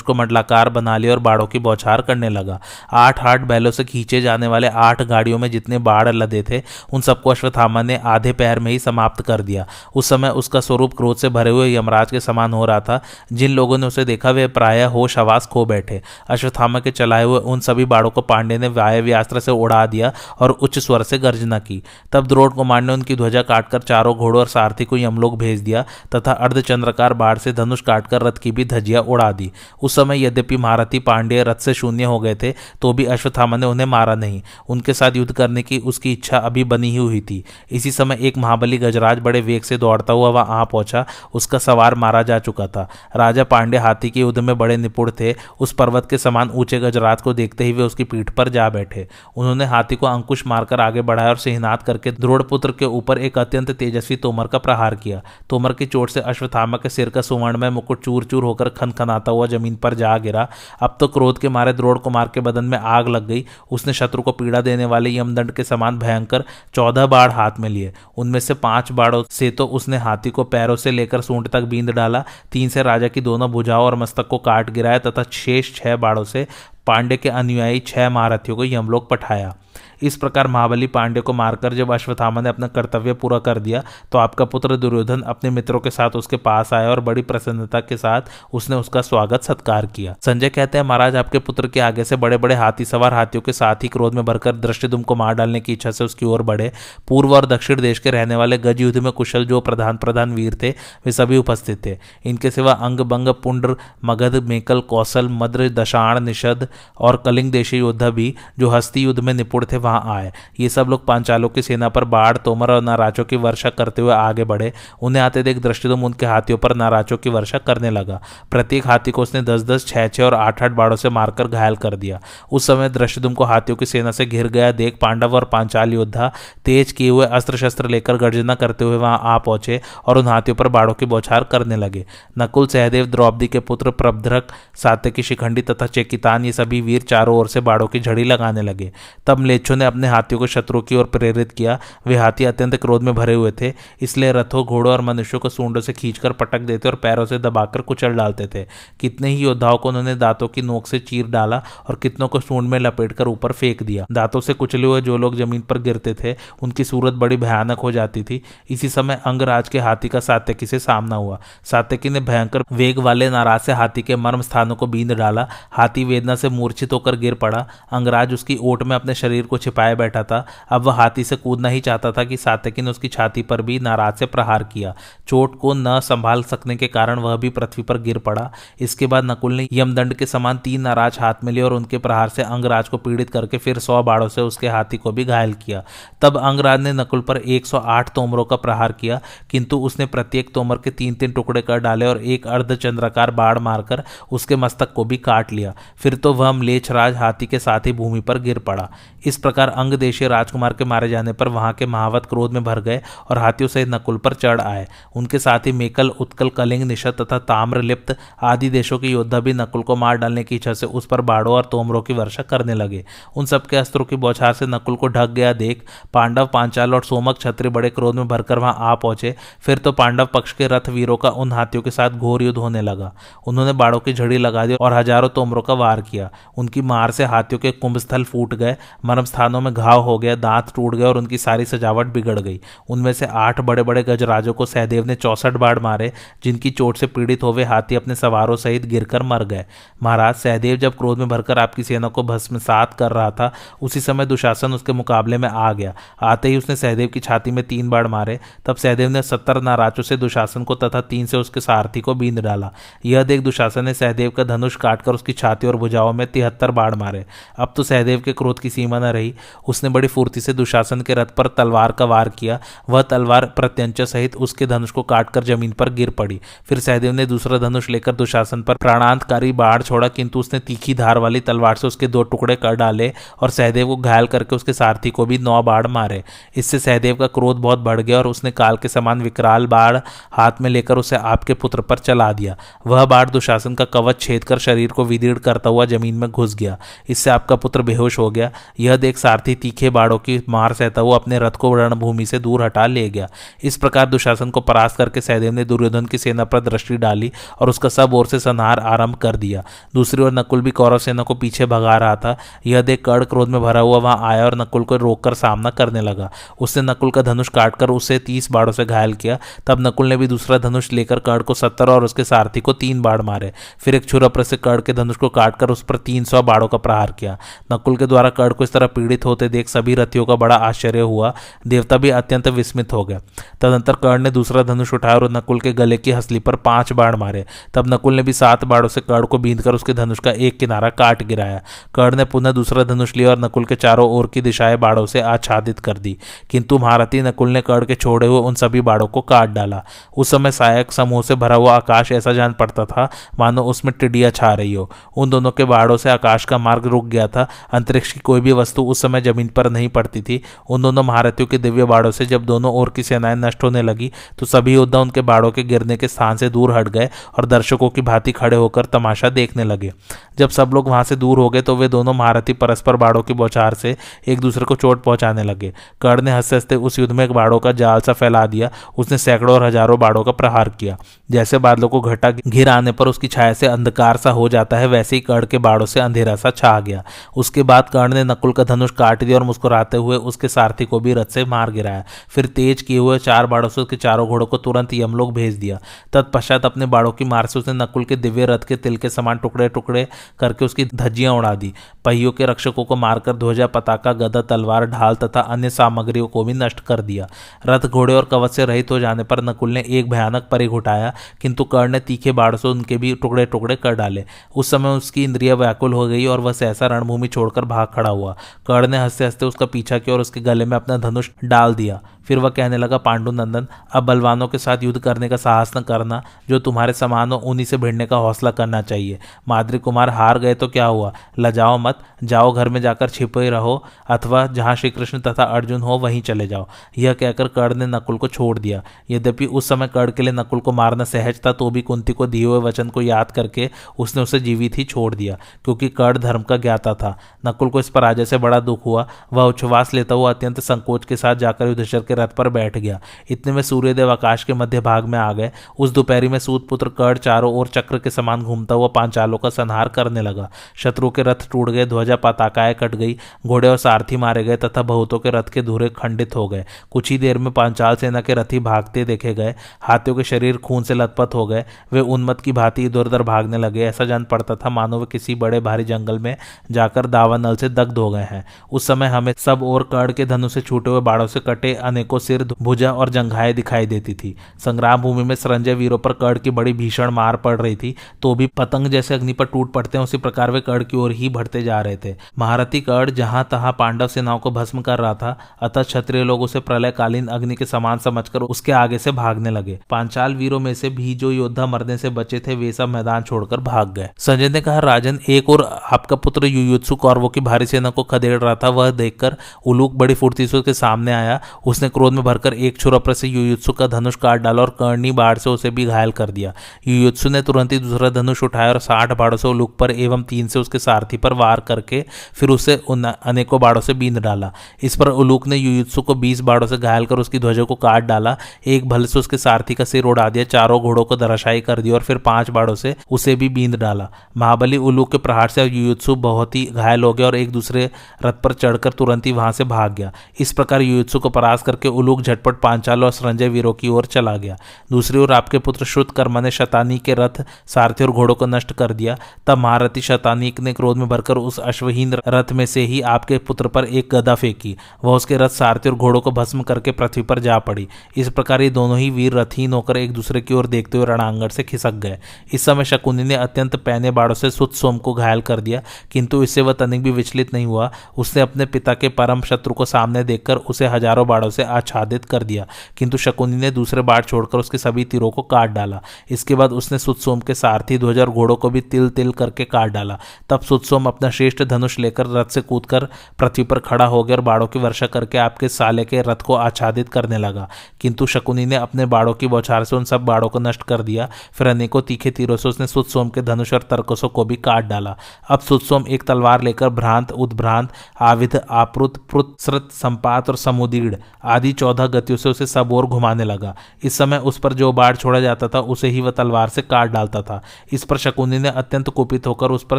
को मंडलाकार बना लिया और बाढ़ों की बौछार करने लगा। आठ आठ बैलों से खींचे जाने वाले आठ गाड़ियों में जितने बाढ़ लदे थे, उन सबको अश्वत्थामा ने आधे पैर में ही समाप्त कर दिया। उस समय उसका स्वरूप क्रोध से भरे हुए यमराज के समान हो रहा था। जिन लोगों ने उसे देखा, वे प्राय होश आवास खो बैठे। बैठे अश्वत्थामा के चलाए हुए उन सभी बाड़ों को पांडे ने वायव्यास्त्र से उड़ा दिया और उच्च स्वर से गर्जना की। तब द्रोण कुमार ने उनकी ध्वजा काटकर चारों घोड़ों और सारथी को यमलोक भेज दिया तथा अर्धचंद्रकार बाढ़ से धनुष काटकर रथ की भी धजिया उड़ा दी। उस समय यद्यपि महारथी पांडे रथ से शून्य हो गए थे तो भी अश्वत्थामा ने उन्हें मारा नहीं। उनके साथ युद्ध करने की उसकी इच्छा अभी बनी ही हुई थी। इसी समय एक महाबली गजराज बड़े वेग से दौड़ता हुआ वह आ पहुँचा। उसका सवार मारा जा चुका था। राजा पांडे हाथी के युद्ध में बड़े निपुण थे। उस पर्वत के समान ऊँचे गजरात को देखते ही वे उसकी पीठ पर जा बैठे। उन्होंने हाथी को अंकुश मारकर आगे बढ़ाया और सिहनात करके द्रोड़पुत्र के ऊपर एक अत्यंत तेजस्वी तोमर का प्रहार किया। तोमर की चोट से अश्वत्थामा के सिर का सुवर्ण में मुकुट चूर चूर होकर खनखनाता हुआ ज़मीन पर जा गिरा। अब तो क्रोध के मारे द्रोड़ कुमार के बदन में आग लग गई। उसने शत्रु को पीड़ा देने वाले यमदंड के समान भयंकर चौदह बाढ़ हाथ में लिए। उनमें से पाँच बाढ़ों से तो उसने हाथी को पैरों से लेकर सूंट तक बींद डाला। तीन से राजा की दोनों भुजाओं और मस्तक को काट गिराया तथा शेष छह बाड़ों से पांडे के अनुयायी छह महारथियों को यमलोक पठाया। इस प्रकार महाबली पांडे को मारकर जब अश्वत्थामा ने अपना कर्तव्य पूरा कर दिया तो आपका पुत्र दुर्योधन अपने मित्रों के साथ उसके पास आया और बड़ी प्रसन्नता के साथ उसने उसका स्वागत सत्कार किया। संजय कहते हैं, महाराज, आपके पुत्र के आगे से बड़े बड़े हाथी सवार हाथियों के साथ ही क्रोध में भरकर दृष्टिदुम को मार डालने की इच्छा से उसकी ओर बढ़े। पूर्व और दक्षिण देश के रहने वाले गज युद्ध में कुशल जो प्रधान प्रधान वीर थे, वे सभी उपस्थित थे। इनके सिवा अंग, बंग पुंड्र मगध, मेकल, कौशल, मद्र, दशाण, निषद और कलिंग देशी योद्धा भी, जो हस्ती युद्ध में निपुण थे, वहाँ आए। ये सब लोग पांचालों की सेना पर बाढ़, तोमर और नाराजों की वर्षा करते हुए आगे बढ़े। उन्हें आते देख दृष्टिदुम उनके हाथियों पर नाराजों की वर्षा करने लगा। प्रत्येक हाथी को उसने दस दस छह छह और आठ आठ बाड़ों से मारकर घायल कर दिया। उस समय दृष्टिदुम को हाथियों की सेना से घिर गया। देख पांडव और पांचाल योद्धा तेज किए हुए अस्त्र शस्त्र लेकर गर्जना करते हुए वहाँ आ पहुँचे और उन हाथियों पर बाड़ों की बौछार करने लगे। नकुल, सहदेव, द्रौपदी के पुत्र प्रभद्रक, सात्यकी शिखंडी तथा चेकितान, ये सभी वीर चारों ओर से बाड़ों की झड़ी लगाने लगे। तब म्लेच्छों ने अपने हाथियों को शत्रुओं की ओर प्रेरित किया। वे हाथी अत्यंत क्रोध में भरे हुए थे, इसलिए रथों, घोड़ों और मनुष्यों को सूंडों से खींचकर पटक देते और पैरों से दबाकर कुचल डालते थे। कितने ही योद्धाओं को उन्होंने दांतों की नोक से चीर डाला और कितनों को सूंड में लपेटकर ऊपर फेंक दिया। दांतों से कुचले हुए जो लोग ज़मीन पर गिरते थे, उनकी सूरत बड़ी भयानक हो जाती थी। इसी समय अंगराज के हाथी का सात्यकी से सामना हुआ। सात्यकी ने भयंकर वेग वाले नाराज़ से हाथी के मर्म स्थानों को बींद डाला। हाथी वेदना से मूर्छित होकर गिर पड़ा। अंगराज उसकी ओट में अपने शरीर को छिपाए बैठा था। अब वह हाथी से कूदना ही चाहता था कि सातकी ने उसकी छाती पर भी नाराज़ से प्रहार किया। चोट को न संभाल सकने के कारण वह भी पृथ्वी पर गिर पड़ा। इसके बाद नकुल ने यमदंड के समान तीन नाराज़ हाथ में लिए और उनके प्रहार से अंगराज को पीड़ित करके फिर सौ बाड़ों से उसके हाथी को भी घायल किया। तब अंगराज ने नकुल पर 108 तोमरों का प्रहार किया, किंतु उसने प्रत्येक तोमर के तीन तीन टुकड़े कर डाले और एक अर्धचंद्राकार बाढ़ मारकर उसके मस्तक को भी काट लिया। फिर तो वह मलेच्छराज हाथी के साथ ही भूमि पर गिर पड़ा। इस प्रकार प्रकार अंग देशीय राजकुमार के मारे जाने पर वहाँ के महावत क्रोध में भर गए और हाथियों सहित नकुल पर चढ़ आए। उनके साथ ही मेकल, उत्कल, कलिंग निशत तथा ताम्र, लिप्त आदि देशों के योद्धा भी नकुल को मार डालने की इच्छा से उस पर बाड़ों और तोमरों की वर्षा करने लगे। उन सबके अस्त्रों की बौछार से नकुल को ढक गया देख पांडव, पांचाल और सोमक छत्री बड़े क्रोध में भरकर वहाँ आ पहुँचे। फिर तो पांडव पक्ष के रथ वीरों का उन हाथियों के साथ घोर युद्ध होने लगा। उन्होंने बाड़ों की झड़ी लगा दी और हज़ारों तोमरों का वार किया। उनकी मार से हाथियों के कुंभ स्थल फूट गए। मरम स्थानों में घाव हो गया, दांत टूट गए और उनकी सारी सजावट बिगड़ गई। उनमें से आठ बड़े बड़े गजराजों को सहदेव ने चौसठ बाढ़ मारे, जिनकी चोट से पीड़ित हुए हाथी अपने सवारों सहित गिरकर मर गए। महाराज, सहदेव जब क्रोध में भरकर आपकी सेना को भस्मसात कर रहा था, उसी समय दुशासन उसके मुकाबले में आ गया। आते ही उसने सहदेव की छाती में तीन बाढ़ मारे। तब सहदेव ने सत्तर नाराजों से दुशासन को तथा तीन से उसके सारथी को बींद डाला। यह देख दुशासन ने सहदेव का धनुष काटकर उसकी छाती और भुजाओं में तिहत्तर बाढ़ मारे। अब तो सहदेव के क्रोध की सीमा न रही उसने बड़ी फुर्ती से दुशासन के रथ पर तलवार का वार किया। वह तलवार प्रत्यंच सहित उसके धनुष को काटकर ज़मीन पर गिर पड़ी। फिर सहदेव ने दूसरा धनुष लेकर दुशासन पर प्राणांतकारी बाढ़ छोड़ा, किंतु उसने तीखी धार वाली तलवार से उसके दो टुकड़े कर डाले और सहदेव को घायल करके उसके सारथी को भी नौ बाढ़ मारे। इससे सहदेव का क्रोध बहुत बढ़ गया और उसने काल के समान विकराल बाढ़ हाथ में लेकर उसे आपके पुत्र पर चला दिया। वह बाढ़ दुशासन का कवच छेद कर शरीर को विदीर्ण करता हुआ ज़मीन में घुस गया। इससे आपका पुत्र बेहोश हो गया। यह देख सारथी तीखे बाड़ों की मार सहता हुआ अपने रथ को रणभूमि से दूर हटा ले गया। इस प्रकार दुशासन को परास्त करके सहदेव ने दुर्योधन की सेना पर दृष्टि डाली और उसका सब ओर से संहार आरंभ कर दिया। दूसरी ओर नकुल भी कौरव सेना को पीछे भगा रहा था। यह देख कड़ क्रोध में भरा हुआ वहाँ आया और नकुल को रोककर सामना करने लगा। उसने नकुल का धनुष काटकर उसे तीस बाड़ों से घायल किया। तब नकुल ने भी दूसरा धनुष लेकर कड़ को सत्तर और उसके सारथी को तीन बाढ़ मारे। फिर एक छुरप्र से कड़ के धनुष को काटकर उस पर तीन सौ बाड़ों का प्रहार किया। नकुल के द्वारा कड़ को इस तरह पीड़ित होते देख सभी रथियों का बड़ा आश्चर्य हुआ। देवता भी अत्यंत विस्मित हो गया तदंतर कर्ण ने दूसरा धनुष उठाया और नकुल के गले की हसली पर पाँच बाढ़ मारे। तब नकुल ने भी सात बाढ़ों से कर्ण को बींदकर उसके धनुष का एक किनारा काट गिराया। कर्ण ने पुनः दूसरा धनुष लिया और नकुल के चारों ओर की दिशाएँ बाढ़ों से आच्छादित कर दी। किंतु महारथी नकुल ने कर्ण के छोड़े हुए उन सभी बाढ़ों को काट डाला। उस समय सहायक समूह से भरा हुआ आकाश ऐसा जान पड़ता था, मानो उसमें टिडिया छा रही हो। उन दोनों के बाढ़ों से आकाश का मार्ग रुक गया था। अंतरिक्ष की कोई भी वस्तु उस समय ज़मीन पर नहीं पड़ती थी। उन दोनों महारथियों के दिव्य बाड़ों से जब दोनों ओर की सेनाएँ नष्ट होने लगी तो सभी योद्धा उनके बाड़ों के गिरने के स्थान से दूर हट गए और दर्शकों की भांति खड़े होकर तमाशा देखने लगे। जब सब लोग वहाँ से दूर हो गए तो वे दोनों महारथी परस्पर बाड़ों की बौछार से एक दूसरे को चोट पहुँचाने लगे। कर्ण ने हँसते हँसते उस युद्ध में एक बाड़ों का जाल सा फैला दिया। उसने सैकड़ों और हज़ारों बाड़ों का प्रहार किया। जैसे बादलों को घटा घिर आने पर उसकी छाया से अंधकार सा हो जाता है, वैसे ही कर्ण के बाड़ों से अंधेरा सा छा गया। उसके बाद कर्ण ने नकुल का धनुष काट दिया और मुस्कुराते हुए उसके सारथी को भी रथ से मार गिराया। फिर तेज किए हुए चार बाड़ों से उसके चारों घोड़ों को तुरंत यमलोक भेज दिया। तत्पश्चात अपने बाड़ों की मार से उसने नकुल के दिव्य रथ के तिल के समान टुकड़े टुकड़े करके उसकी धज्जियाँ उड़ा दी। पहियों के रक्षकों को मारकर ध्वजा, पताका, गदा, तलवार, ढाल तथा अन्य सामग्रियों को भी नष्ट कर दिया। रथ घोड़े और कवच से रहित हो जाने पर नकुल ने एक भयानक परिघ उठाया किंतु कर्ण ने तीखे बाढ़ से उनके भी टुकड़े टुकड़े कर डाले। उस समय उसकी इंद्रिया व्याकुल हो गई और वह सहसा रणभूमि छोड़कर भाग खड़ा हुआ। कर्ण ने हँसते हँसते उसका पीछा किया और उसके गले में अपना धनुष डाल दिया। फिर वह कहने लगा पांडु नंदन अब बलवानों के साथ युद्ध करने का साहस न करना, जो तुम्हारे समान हो, उन्हीं से भिड़ने का हौसला करना चाहिए। माद्री कुमार हार गए तो क्या हुआ? लजाओ मत, जाओ घर में जाकर छिपे रहो, अथवा जहाँ श्री कृष्ण तथा अर्जुन हो, वहीं चले जाओ। यह कहकर कर्ण ने नकुल को छोड़ दिया। यद्यपि उस समय कर्ण के लिए नकुल को मारना सहज था तो भी कुंती को दिए हुए वचन को याद करके उसने उसे जीवित ही छोड़ दिया, क्योंकि कर्ण धर्म का ज्ञाता था। नकुल को इस पराजय से बड़ा दुख हुआ। वह उच्छ्वास लेता हुआ अत्यंत संकोच के साथ जाकर युद्धेश्वर के रथ पर बैठ गया। इतने में सूर्यदेव आकाश के मध्य भाग में आ गए। उस दोपहरी में सूत पुत्र कर्ण चारों ओर चक्र के समान घूमता हुआ पांचालों का संहार करने लगा। शत्रु के रथ टूट गए, ध्वजा पताकाएँ कट गई, घोड़े और सारथी मारे गए तथा बहुतों के रथ के धुरे खंडित हो गए। कुछ ही देर में पांचाल सेना के रथी भागते देखे गए। हाथियों के शरीर खून से लथपथ हो गए। वे उन्मत की भांति इधर उधर भागने लगे। ऐसा जान पड़ता था, मानो वे किसी बड़े भारी जंगल में जाकर दावा नल से दग्ध हो गए हैं। उस समय हमें सब और कड़ के धनु से छूटे हुए बाड़ों से कटे अनेक अनेकों सिर भुजा और जंघाएँ दिखाई देती थी। संग्राम भूमि में संजय वीरों पर कड़ की बड़ी भीषण मार पड़ रही थी तो भी पतंग जैसे अग्नि पर टूट पड़ते हैं, उसी प्रकार वे कड़ की ओर ही बढ़ते जा रहे थे। महारथी कड़ जहाँ तहां पांडव सेनाओं को भस्म कर रहा था, अतः क्षत्रिय लोग उसे प्रलयकालीन अग्नि के समान समझकर उसके आगे से भागने लगे। पांचाल वीरों में से भी जो योद्धा मरने से बचे थे, वे सब मैदान छोड़कर भाग गए। संजय ने कहा, राजन, एक और आपका पुत्र युयुत्सु कौरवों की भारी सेना को खदेड़ रहा था। वह देखकर उलूक बड़ी फुर्ती से उसके सामने आया। उसने क्रोध में भरकर एक छुरप्र से युयुत्सु का धनुष काट डाला और कर्णी बाढ़ से उसे भी घायल कर दिया। युयुत्सु ने तुरंत ही दूसरा धनुष उठाया और साठ बाढ़ों से उलूक पर एवं तीन से उसके सारथी पर वार करके फिर उसे अनेकों बाढ़ों से बींद डाला। इस पर उलूक ने युयुत्सु को बीस बाढ़ों से घायल कर उसकी ध्वजों को काट डाला। एक भल से उसके सारथी का सिर उड़ा दिया, चारों घोड़ों को दराशाई कर दिया और फिर पाँच बाढ़ों से उसे भी बींद डाला। महाबली उलूक के प्रहार से युयुत्सु बहुत ही घायल हो गया और एक दूसरे रथ पर चढ़कर तुरंत ही वहाँ से भाग गया। इस प्रकार युयुत्सु को परास करके उलूक झटपट पांचाल और संजय वीरों की ओर चला गया। दूसरी ओर आपके पुत्र श्रुत कर्मा ने शतानी के रथ, सारथी और घोड़ों को नष्ट कर दिया। तब महारथी शतानीक ने क्रोध में भरकर उस अश्वहीन रथ में से ही आपके पुत्र पर एक गदा फेंकी। वह उसके रथ, सारथी और घोड़ों को भस्म करके पृथ्वी पर जा पड़ी। इस प्रकार ये दोनों ही वीर रथहीन होकर एक दूसरे की ओर देखते हुए रणांगण से खिसक गए। इस समय शकुनी ने अत्यंत पैने बाड़ों से सुत सोम को घायल कर दिया, किंतु इससे वह तनिक भी विचलित नहीं हुआ। उसने अपने पिता के परम शत्रु को सामने देखकर उसे हज़ारों बाड़ों से आच्छादित कर दिया। किंतु शकुनी ने दूसरे बाढ़ छोड़कर उसके सभी तीरों को काट डाला। इसके बाद उसने सुतसोम के सारथी ध्वज और घोड़ों को भी तिल तिल करके काट डाला। तब सुतसोम अपना श्रेष्ठ धनुष लेकर रथ से कूदकर पृथ्वी पर खड़ा हो गया और बाड़ों की वर्षा करके आपके साले के रथ को आच्छादित करने लगा। किंतु शकुनी ने अपने बाड़ों की बौछार से उन सब बाड़ों को नष्ट कर दिया। फिर अनेकों तीखे तीरों से उसने सुतसोम के धनुष और तर्कसों को भी काट डाला। अब सुतसोम एक तलवार लेकर भ्रांत, उद्भ्रांत, आविध, आप्रुत, प्रुत संपात और समुदीड़ आदि चौदह गतियों से उसे सब और घुमाने लगा। इस समय उस पर जो बाढ़ छोड़ा जाता था, उसे ही वह तलवार से काट डालता था। इस पर शकुनी ने अत्यंत कुपित होकर उस पर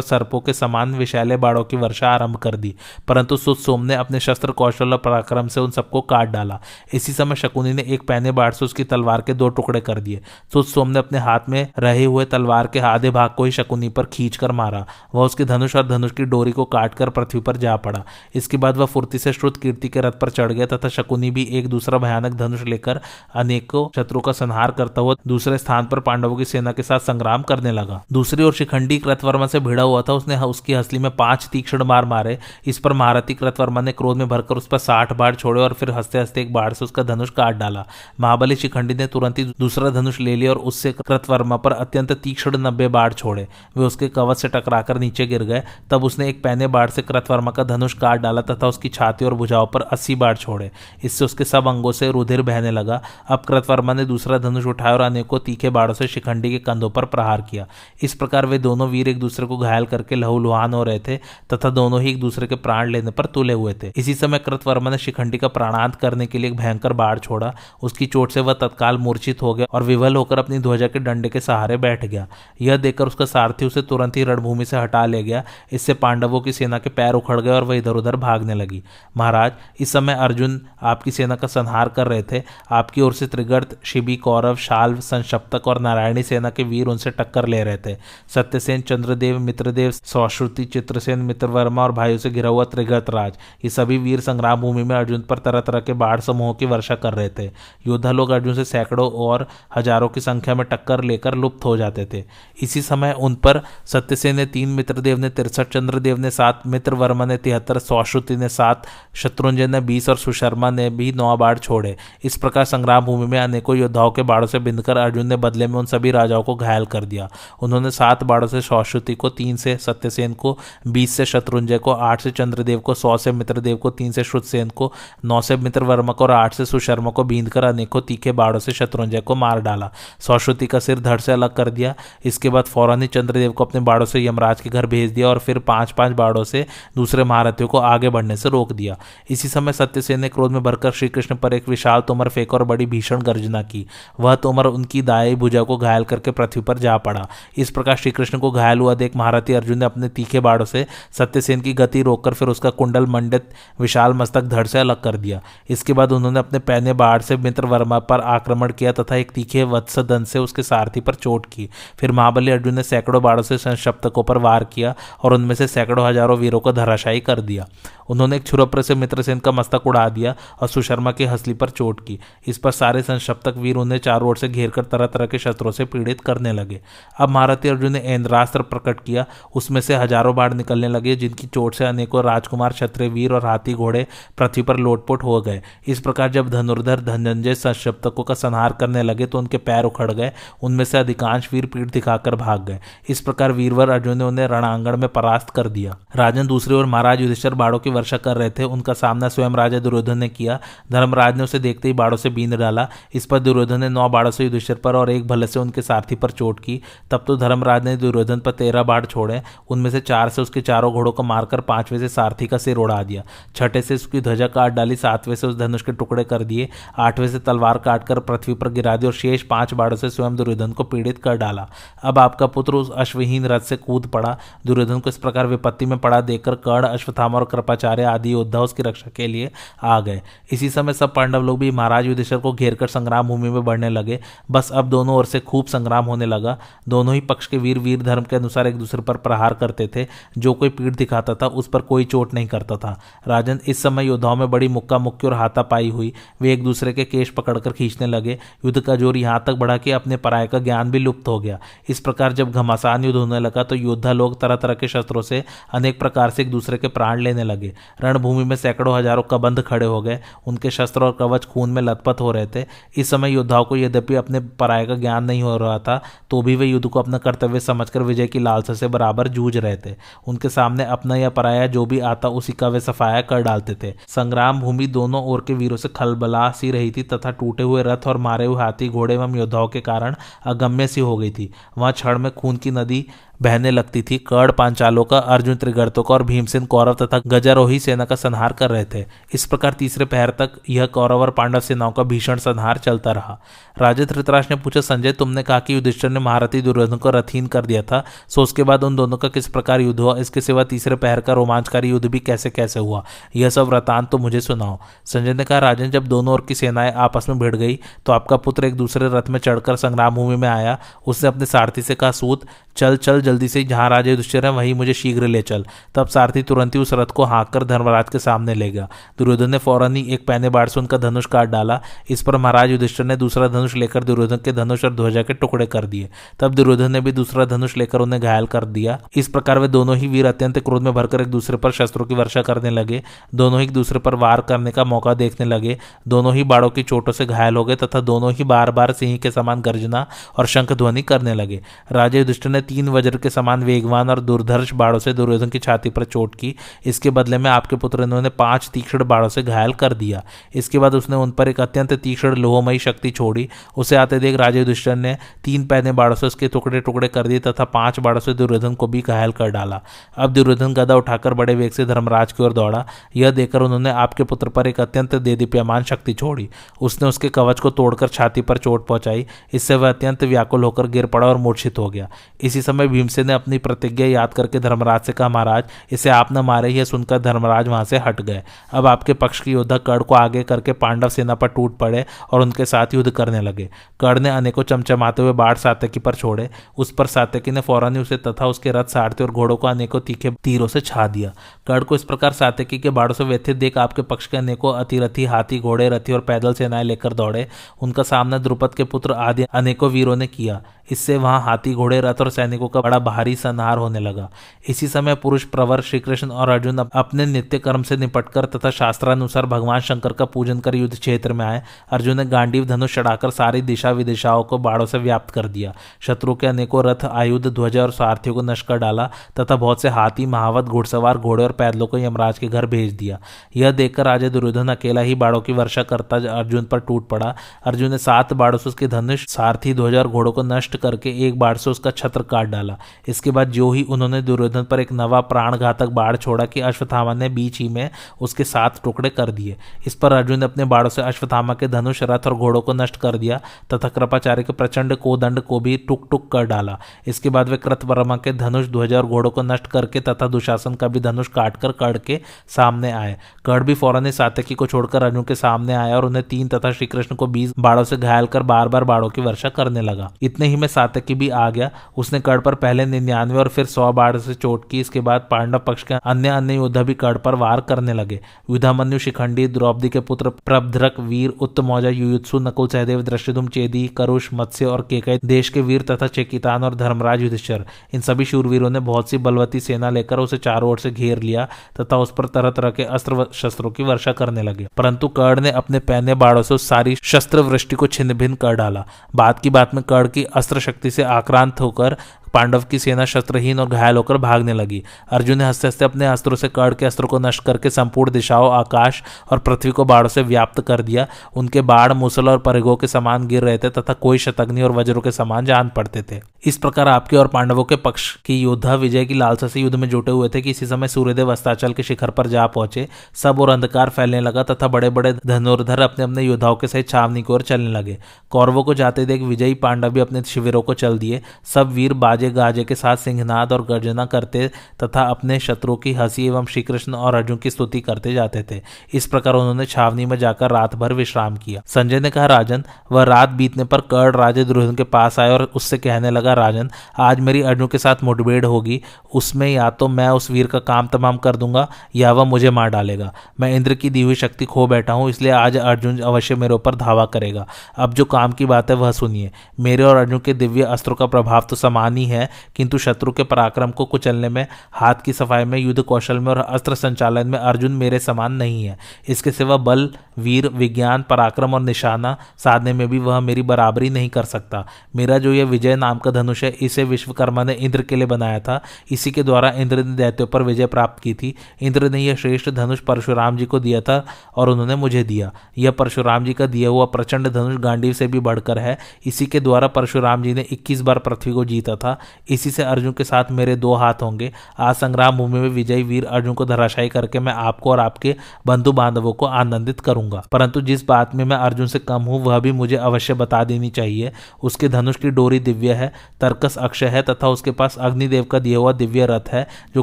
सर्पों के समान विशैले बाड़ों की वर्षा आरंभ कर दी, परंतु सुतसोम ने अपने शस्त्र कौशल और पराक्रम से उन सबको काट डाला। इसी समय शकुनी ने एक पैने बाढ़ से उसकी तलवार के दो टुकड़े कर दिए। सुतसोम ने अपने हाथ में रहे हुए तलवार के आधे भाग को ही शकुनी पर खींच कर मारा। वह उसके धनुष और धनुष की डोरी को काटकर पृथ्वी पर जा पड़ा। इसके बाद वह फुर्ती से श्रुत कीर्ति के रथ पर चढ़ गया तथा शकुनी भी एक दूसरा भयानक धनुष लेकर अनेकों शत्रु का संहार करता हुआ दूसरे स्थान पर पांडवों की सेना के साथ संग्राम करने लगा। दूसरी ओर शिखंडी कृतवर्मा से भिड़ा हुआ था, उसने उसकी हसली में पाँच तीक्ष्ण मार मारे। इस पर महारथी कृतवर्मा ने क्रोध में भरकर उस पर साठ बाढ़ छोड़े और फिर हँसते हँसते एक बाढ़ से उसका धनुष काट डाला। महाबली शिखंडी ने तुरंत ही दूसरा धनुष ले लिया और उससे कृतवर्मा पर अत्यंत तीक्ष्ण नब्बे बाढ़ छोड़े। वे उसके कवच से टकराकर नीचे गिर गए। तब उसने एक पैने बाढ़ से कृतवर्मा का धनुष काट डाला तथा उसकी छाती और भुजाओं पर अस्सी बाढ़ छोड़े। इससे उसके सब अंगों से रुधिर बहने लगा। अब कृतवर्मा ने दूसरा धनुष उठाया और अनेकों तीखे बाढ़ों से शिखंडी के कंधों पर प्रहार किया। इस प्रकार वे दोनों वीर एक दूसरे को घायल करके लहूलुहान हो रहे थे तथा दोनों ही एक दूसरे के प्राण लेने पर तुले हुए थे। इसी समय कृतवर्मा ने शिखंडी का प्राणांत करने के लिए एक भयंकर बाढ़ छोड़ा। उसकी चोट से वह तत्काल मूर्छित हो गया और विवल होकर अपनी ध्वजा के डंडे के सहारे बैठ गया। यह देखकर उसका सारथी उसे तुरंत ही रणभूमि से हटा ले गया। इससे पांडवों की सेना के पैर उखड़ गए और वह इधर उधर भागने लगी। महाराज, इस समय अर्जुन आपकी सेना का संहार कर रहे थे। आपकी ओर से त्रिगर्त, शिबी, कौरव, शाल्व, संशप्तक और नारायणी सेना के वीर उनसे टक्कर ले रहे थे। सत्यसेन, चंद्रदेव, मित्रदेव, सौश्रुति, चित्रसेन, मित्रवर्मा और भाइयों से घिरा हुआ त्रिगर्त राज। ये सभी वीर संग्राम भूमि में अर्जुन पर तरह तरह के बाढ़ समूहों की वर्षा कर रहे थे। योद्धा लोग अर्जुन से सैकड़ों और हज़ारों की संख्या में टक्कर लेकर लुप्त हो जाते थे। इसी समय उन पर सत्यसेन ने तीन, मित्रदेव ने तिरसठ, चंद्रदेव ने सात मित्र वर्मा ने तिहत्तर, सौश्रुति ने सात, शत्रुंजय ने बीस और सुशर्मा ने भी नौ बाढ़ छोड़े। इस प्रकार संग्राम भूमि में अनेकों योद्धाओं के बाढ़ों से बिंदकर अर्जुन ने बदले में उन सभी राजाओं को घायल कर दिया। उन्होंने सात बाढ़ों से सौश्रुति को, तीन से सत्यसेन को, बीस से शत्रुंजय को, आठ से चंद्रदेव को, सौ से मित्रदेव को, तीन से श्रुतसेन को, नौ से मित्रवर्मा को और आठ से सुशर्मा को बींद कर अनेकों तीखे बाढ़ों से शत्रुंजय को मार डाला। सौश्रुति का सिर धड़ से अलग कर दिया। इसके बाद फ़ौरन ही चंद्रदेव को अपने बाड़ों से यमराज के घर भेज दिया और फिर पाँच पाँच बाड़ों से दूसरे महारथियों को आगे बढ़ने से रोक दिया। इसी समय सत्यसेन ने क्रोध में भरकर श्रीकृष्ण पर एक विशाल तोमर फेंक और बड़ी भीषण गर्जना की। वह तोमर उनकी दाई भुजा को घायल करके पृथ्वी पर जा पड़ा। इस प्रकार श्रीकृष्ण को घायल हुआ देख महारथी अर्जुन ने अपने तीखे बाड़ों से सत्यसेन की गति रोककर फिर उसका कुंडल मंडित विशाल मस्तक धड़ से अलग कर दिया। इसके बाद उन्होंने अपने पहने बाढ़ से मित्र वर्मा पर आक्रमण किया तथा एक तीखे वत्स दन से उसके सारथी पर चोट की। फिर महाबली अर्जुन ने सैकड़ों बाढ़ों से संशप्तकों पर वार किया और उनमें से सैकड़ों हज़ारों वीरों को धराशायी कर दिया। उन्होंने एक छुरप्र से मित्रसेन का मस्तक उड़ा दिया और सुशर्मा की हंसली पर चोट की। इस पर सारे संशप्तक वीर उन्हें चारों ओर से घेर कर तरह तरह के शस्त्रों से पीड़ित करने लगे। अब महारथी अर्जुन ने इंद्रास्त्र प्रकट किया। उसमें से हज़ारों बाढ़ निकलने लगे, जिनकी चोट से अनेकों राजकुमार, क्षत्रिय वीर और हाथी घोड़े पृथ्वी पर लोटपोट हो गए। इस प्रकार जब धनुर्धर धनंजय संशप्तकों का संहार करने लगे तो उनके पैर उखड़ गए। उनमें से अधिकांश वीर पीठ दिखाकर भाग गए। इस प्रकार वीरवर अर्जुन ने उन्हें रणांगण में परास्त कर दिया। राजन दूसरी ओर महाराज युधिष्ठर बाड़ों की वर्षा कर रहे थे, उनका सामना स्वयं राजा दुर्योधन ने किया। धर्मराज ने उसे देखते ही बाड़ों से बींद डाला। इस पर दुर्योधन ने नौ बाड़ों से युधिष्ठर पर और एक भले से उनके सारथी पर चोट की। तब तो धर्मराज ने दुर्योधन पर तेरह बाढ़ छोड़े। उनमें से चार से उसके चारों घोड़ों को मारकर पाँचवें से सारथी का सिर उड़ा दिया। छठे से उसकी ध्वजा काट डाली, सातवें से उस धनुष के टुकड़े कर दिए। आठवें से तलवार काटकर पृथ्वी पर गिरा दी और शेष पाँच बाड़ों से स्वयं दुर्योधन को पीड़ित कर डाला। अब आपका पुत्र उस अश्वहीन रथ से कूद पड़ा। दुर्योधन को इस प्रकार विपत्ति में पड़ा देखकर कर्ण अश्वथामा और कृपाचार्य आदि योद्धा उसकी रक्षा के लिए आ गए। इसी समय सब पांडव लोग भी महाराज युधिष्ठर को घेर कर संग्राम भूमि में बढ़ने लगे। बस अब दोनों ओर से खूब संग्राम होने लगा। दोनों ही पक्ष के वीर वीर धर्म के अनुसार एक दूसरे पर प्रहार करते थे। जो कोई पीठ दिखाता था, उस पर कोई चोट नहीं करता था। राजन इस समय योद्धाओं में बड़ी मुक्का मुक्की और हाथापाई हुई। वे एक दूसरे के केश पकड़कर खींचने लगे। युद्ध का ज़ोर यहाँ तक बढ़ा कि अपने पराय का ज्ञान भी लुप्त हो गया। इस प्रकार जब घमासान युद्ध होने लगा तो योद्धा लोग तरह तरह के शस्त्रों से अनेक प्रकार से एक दूसरे के प्राण लेने लगे। रणभूमि में सैकड़ों हज़ारों कबंध खड़े हो गए। उनके शस्त्र और कवच खून में लथपथ हो रहे थे। इस समय योद्धाओं को यद्यपि अपने पराय का ज्ञान नहीं हो रहा था तो भी वे युद्ध को अपना कर्तव्य समझकर विजय की लालसा से बराबर जूझ रहे थे। उनके सामने अपना या पराया जो भी आता, उसी का वे सफाया कर डालते थे। संग्राम भूमि दोनों ओर के वीरों से खलबला सी रही थी तथा टूटे हुए रथ और मारे हुए हाथी घोड़े एवं योद्धाओं के कारण अगम्य सी हो गई थी। वहाँ क्षण में खून की नदी बहने लगती थी। कर्ण पांचालों का, अर्जुन त्रिगर्तों और भीमसेन कौरव तथा गजारोही सेना का संहार कर रहे थे। इस प्रकार तीसरे पहर तक यह कौरव और पांडव सेनाओं का भीषण संहार चलता रहा। राजा धृतराज ने पूछा, संजय, तुमने कहा कि युधिष्ठर ने महारथी दुर्योधन को रथहीन कर दिया था, सो उसके बाद उन दोनों का किस प्रकार युद्ध हुआ? इसके सिवा तीसरे पहर का रोमांचकारी युद्ध भी कैसे कैसे हुआ? यह सब वृतांत तो मुझे सुनाओ। संजय ने कहा, राजन, जब दोनों ओर की सेनाएँ आपस में भिड़ गई तो आपका पुत्र एक दूसरे रथ में चढ़कर संग्राम भूमि में आया। उसने अपने सारथी से कहा, सूत, चल चल जल्दी से जहाँ राजा युधिष्ठिर है, वहीं मुझे शीघ्र ले चल। तब सारथी तुरंत ही उस रथ को हाँक कर धर्मराज के सामने ले गया। दुर्योधन ने फ़ौरन ही एक पहने बाढ़ से उनका धनुष काट डाला। इस पर महाराज युधिष्ठिर ने दूसरा धनुष लेकर दुर्योधन के धनुष और ध्वजा के टुकड़े कर दिए। तब दुर्योधन ने भी दूसरा धनुष लेकर उन्हें घायल कर दिया। इस प्रकार वे दोनों ही वीर अत्यंत क्रोध में भरकर एक दूसरे पर शस्त्रों की वर्षा करने लगे। दोनों ही एक दूसरे पर वार करने का मौका देखने लगे। दोनों ही बाड़ों की चोटों से घायल हो गए तथा दोनों ही बार बार सिंह के समान गर्जना और शंख ध्वनि करने लगे। राजा युधिष्ठिर ने तीन वज्र के समान वेगवान और दुर्धर्ष बाड़ों से दुर्योधन की छाती पर चोट की। इसके बदले में आपके पुत्र ने उन्हें पाँच तीक्ष्ण बाड़ों से घायल कर दिया। इसके बाद उसने उन पर एक अत्यंत तीक्ष्ण लोहमयी शक्ति छोड़ी। उसे आते देख राजा युधिष्ठिर ने तीन पहने बाड़ों से उसके टुकड़े टुकड़े कर दिए तथा पाँच बाड़ों से दुर्योधन को भी घायल कर डाला। अब दुर्योधन गदा उठाकर बड़े वेग से धर्मराज की ओर दौड़ा। यह देखकर उन्होंने आपके पुत्र पर एक अत्यंत देदीप्यमान शक्ति छोड़ी। उसने उसके कवच को तोड़कर छाती पर चोट पहुंचाई। इससे वह अत्यंत व्याकुल होकर गिर पड़ा और मूर्छित हो गया। इसी समय भीमसेन ने अपनी प्रतिज्ञा याद करके धर्मराज से कहा, महाराज, इसे आप न मारे यह सुनकर धर्मराज वहाँ से हट गए। अब आपके पक्ष की योद्धा कर्ण को आगे करके पांडव सेना पर टूट पड़े और उनके साथ युद्ध करने लगे। कर्ण ने अनेकों चमचमाते हुए बाढ़ सातकी पर छोड़े। उस पर सातकी ने फ़ौरन ही उसे तथा उसके रथ सारथे और घोड़ों को अनेकों तीखे तीरों से छा दिया। कर्ण को इस प्रकार सातकी के बाढ़ों से व्यथित देख आपके पक्ष के अनेकों अतिरथी, हाथी, घोड़े, रथी और पैदल सेनाएँ लेकर दौड़े। उनका सामना द्रुपद के पुत्र आदि अनेकों वीरों ने किया। इससे वहाँ हाथी, घोड़े, रथ और सैनिकों का भारी संहार होने लगा। इसी समय पुरुष प्रवर श्री कृष्ण और अर्जुन अपने नित्य कर्म से निपटकर तथा शास्त्रानुसार भगवान शंकर का पूजन कर युद्ध क्षेत्र में आए। अर्जुन ने गांडीव धनुष चढ़ाकर सारी दिशा विदिशाओं को बाढ़ों से व्याप्त कर दिया। शत्रु के अनेकों रथ, आयुध, ध्वज और सारथियों को नष्ट कर डाला तथा बहुत से हाथी, महावत, घुड़सवार, घोड़े और पैदलों को यमराज के घर भेज दिया। यह देखकर राजा दुर्योधन अकेला ही बाड़ों की वर्षा करता अर्जुन पर टूट पड़ा। अर्जुन ने सात बाड़ों से उसके धनुष, सारथी, ध्वजा और घोड़ों को नष्ट करके एक बाढ़ से उसका छत्र काट डाला। इसके बाद जो ही उन्होंने दुर्योधन पर एक नवा प्राणघातक बाढ़ छोड़ा कि अश्वत्थामा ने बीच ही में उसके सात टुकड़े कर दिए। इस पर अर्जुन ने अपने बाढ़ों से अश्वत्थामा के धनुष, रथ और घोड़ों को नष्ट कर दिया। तथा कृपाचार्य के प्रचंड कोदंड को भी टुक टुक कर डाला। इसके बाद वे कृतवर्मा के धनुष, ध्वजा और घोड़ों को नष्ट करके तथा दुशासन का भी धनुष काटकर कड़ के सामने आए। कड़ भी फ़ौरन सातकी को छोड़कर अर्जुन के सामने आया और उन्हें तीन तथा श्रीकृष्ण को बीस बाड़ों से घायल कर बार बार बाड़ों की वर्षा करने लगा। इतने ही में सातकी भी आ गया। उसने कड़ पर पहले निन्यानवे और फिर सौ बाढ़ से चोट की। इसके बाद पांडव पक्ष के अन्य अन्य योद्धा भी कड़ पर वार करने लगे। युद्धामन्यु शिखंडी, द्रौपदी के पुत्र प्रभद्रक, वीर उत्तमौजा युयुत्सु, नकुल सहदेव दृष्टिधुम चेदी, करुष, मत्स्य और केकई, देश के वीर तथा चेकितान और धर्मराज युधिष्ठर। इन सभी शूरवीरों ने बहुत सी बलवती सेना लेकर उसे चारों ओर से घेर लिया तथा उस पर तरह तरह के अस्त्र शस्त्रों की वर्षा करने लगे। परंतु कर्ण ने अपने पहने बाड़ों से सारी शस्त्र वृष्टि को छिन्न भिन्न कर डाला। बाद की बात में कर्ण की अस्त्र शक्ति से आक्रांत होकर पांडव की सेना शस्त्रहीन और घायल होकर भागने लगी। अर्जुन ने हँसते हँसते अपने अस्त्रों से कर्ण के अस्त्र को नष्ट करके संपूर्ण दिशाओं, आकाश और पृथ्वी को बाढ़ से व्याप्त कर दिया। उनके बाढ़, मुसल और परिगो के समान गिर रहे थे तथा कोई शतग्नि और वज्रों के समान जान पड़ते थे। इस प्रकार आपके और पांडवों के पक्ष की योद्धा विजय की लालसा से युद्ध में जुटे हुए थे कि इसी समय सूर्यदेव अस्ताचल के शिखर पर जा पहुँचे। सब और अंधकार फैलने लगा तथा बड़े बड़े धनुर्धर अपने अपने योद्धाओं के सहित छावनी की ओर चलने लगे। कौरवों को जाते देख विजयी पांडव भी अपने शिविरों को चल दिए। सब वीर बाजे गाजे के साथ सिंहनाद और गर्जना करते तथा अपने शत्रुओं की हँसी एवं श्री कृष्ण और अर्जुन की स्तुति करते जाते थे। इस प्रकार उन्होंने छावनी में जाकर रात भर विश्राम किया। संजय ने कहा, राजन, वह रात बीतने पर कर्ण राजे दुर्योधन के पास आए और उससे कहने लगा, राजन, आज मेरी अर्जुन के साथ मुठभेड़ होगी। उसमें या तो मैं उस वीर का काम तमाम कर दूँगा या वह मुझे मार डालेगा। मैं इंद्र की दी हुई शक्ति खो बैठा हूँ, इसलिए आज अर्जुन अवश्य मेरे ऊपर धावा करेगा। अब जो काम की बात है वह सुनिए। मेरे और अर्जुन के दिव्य अस्त्रों का प्रभाव तो समान ही है। किंतु शत्रु के पराक्रम को कुचलने में, हाथ की सफ़ाई में, युद्ध कौशल में और अस्त्र संचालन में अर्जुन मेरे समान नहीं है। इसके सिवा बल, वीर, विज्ञान, पराक्रम और निशाना साधने में भी वह मेरी बराबरी नहीं कर सकता। मेरा जो यह विजय नाम का धनुष है, इसे विश्वकर्मा ने इंद्र के लिए बनाया था। इसी के द्वारा इंद्र ने दैत्यों पर विजय प्राप्त की थी। इंद्र ने यह श्रेष्ठ धनुष परशुराम जी को दिया था और उन्होंने मुझे दिया। यह परशुराम जी का दिया हुआ प्रचंड धनुष गांडीव से भी बढ़कर है। इसी के द्वारा परशुराम जी ने 21 बार पृथ्वी को जीता था। इसी से अर्जुन के साथ मेरे दो हाथ होंगे। आज संग्राम भूमि में विजयी वीर अर्जुन को धराशायी करके मैं आपको और आपके बंधु बांधवों को आनंदित करूँगा। परंतु जिस बात में मैं अर्जुन से कम हूँ, वह भी मुझे अवश्य बता देनी चाहिए। उसके धनुष की डोरी दिव्य है, तर्कस अक्षय है तथा उसके पास अग्निदेव का दिया हुआ दिव्य रथ है, जो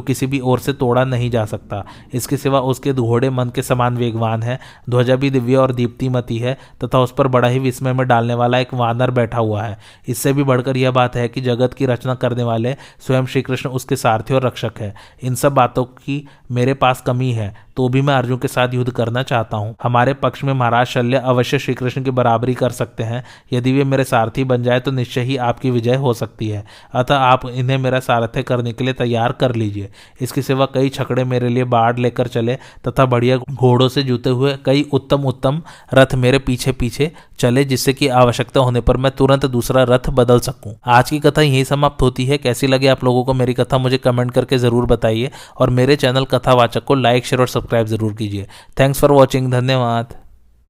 किसी भी ओर से तोड़ा नहीं जा सकता। इसके सिवा उसके घोड़े मन के समान वेगवान है। ध्वजा भी दिव्य और दीप्तिमती है तथा उस पर बड़ा ही विस्मय में डालने वाला एक वानर बैठा हुआ है। इससे भी बढ़कर यह बात है कि जगत की रचना करने वाले स्वयं श्री कृष्ण उसके सारथी और रक्षक है। इन सब बातों की मेरे पास कमी है। तो भी मैं अर्जुन के साथ युद्ध करना चाहता हूँ। हमारे पक्ष में महाराज शल्य अवश्य श्री कृष्ण की बराबरी कर सकते हैं। यदि वे मेरे सारथी बन जाए तो निश्चय ही आपकी विजय हो सकती है। अतः आप इन्हें मेरा सारथ्य करने के लिए तैयार कर लीजिए। इसके सिवा कई छकड़े मेरे लिए बाढ़ लेकर चले तथा बढ़िया घोड़ों से जुते हुए कई उत्तम उत्तम रथ मेरे पीछे पीछे चले, जिससे कि आवश्यकता होने पर मैं तुरंत दूसरा रथ बदल सकूँ। आज की कथा यही समाप्त होती है। कैसी लगी आप लोगों को मेरी कथा, मुझे कमेंट करके ज़रूर बताइए। और मेरे चैनल कथावाचक को लाइक, शेयर और सब्सक्राइब ज़रूर कीजिए। थैंक्स फॉर वॉचिंग धन्यवाद।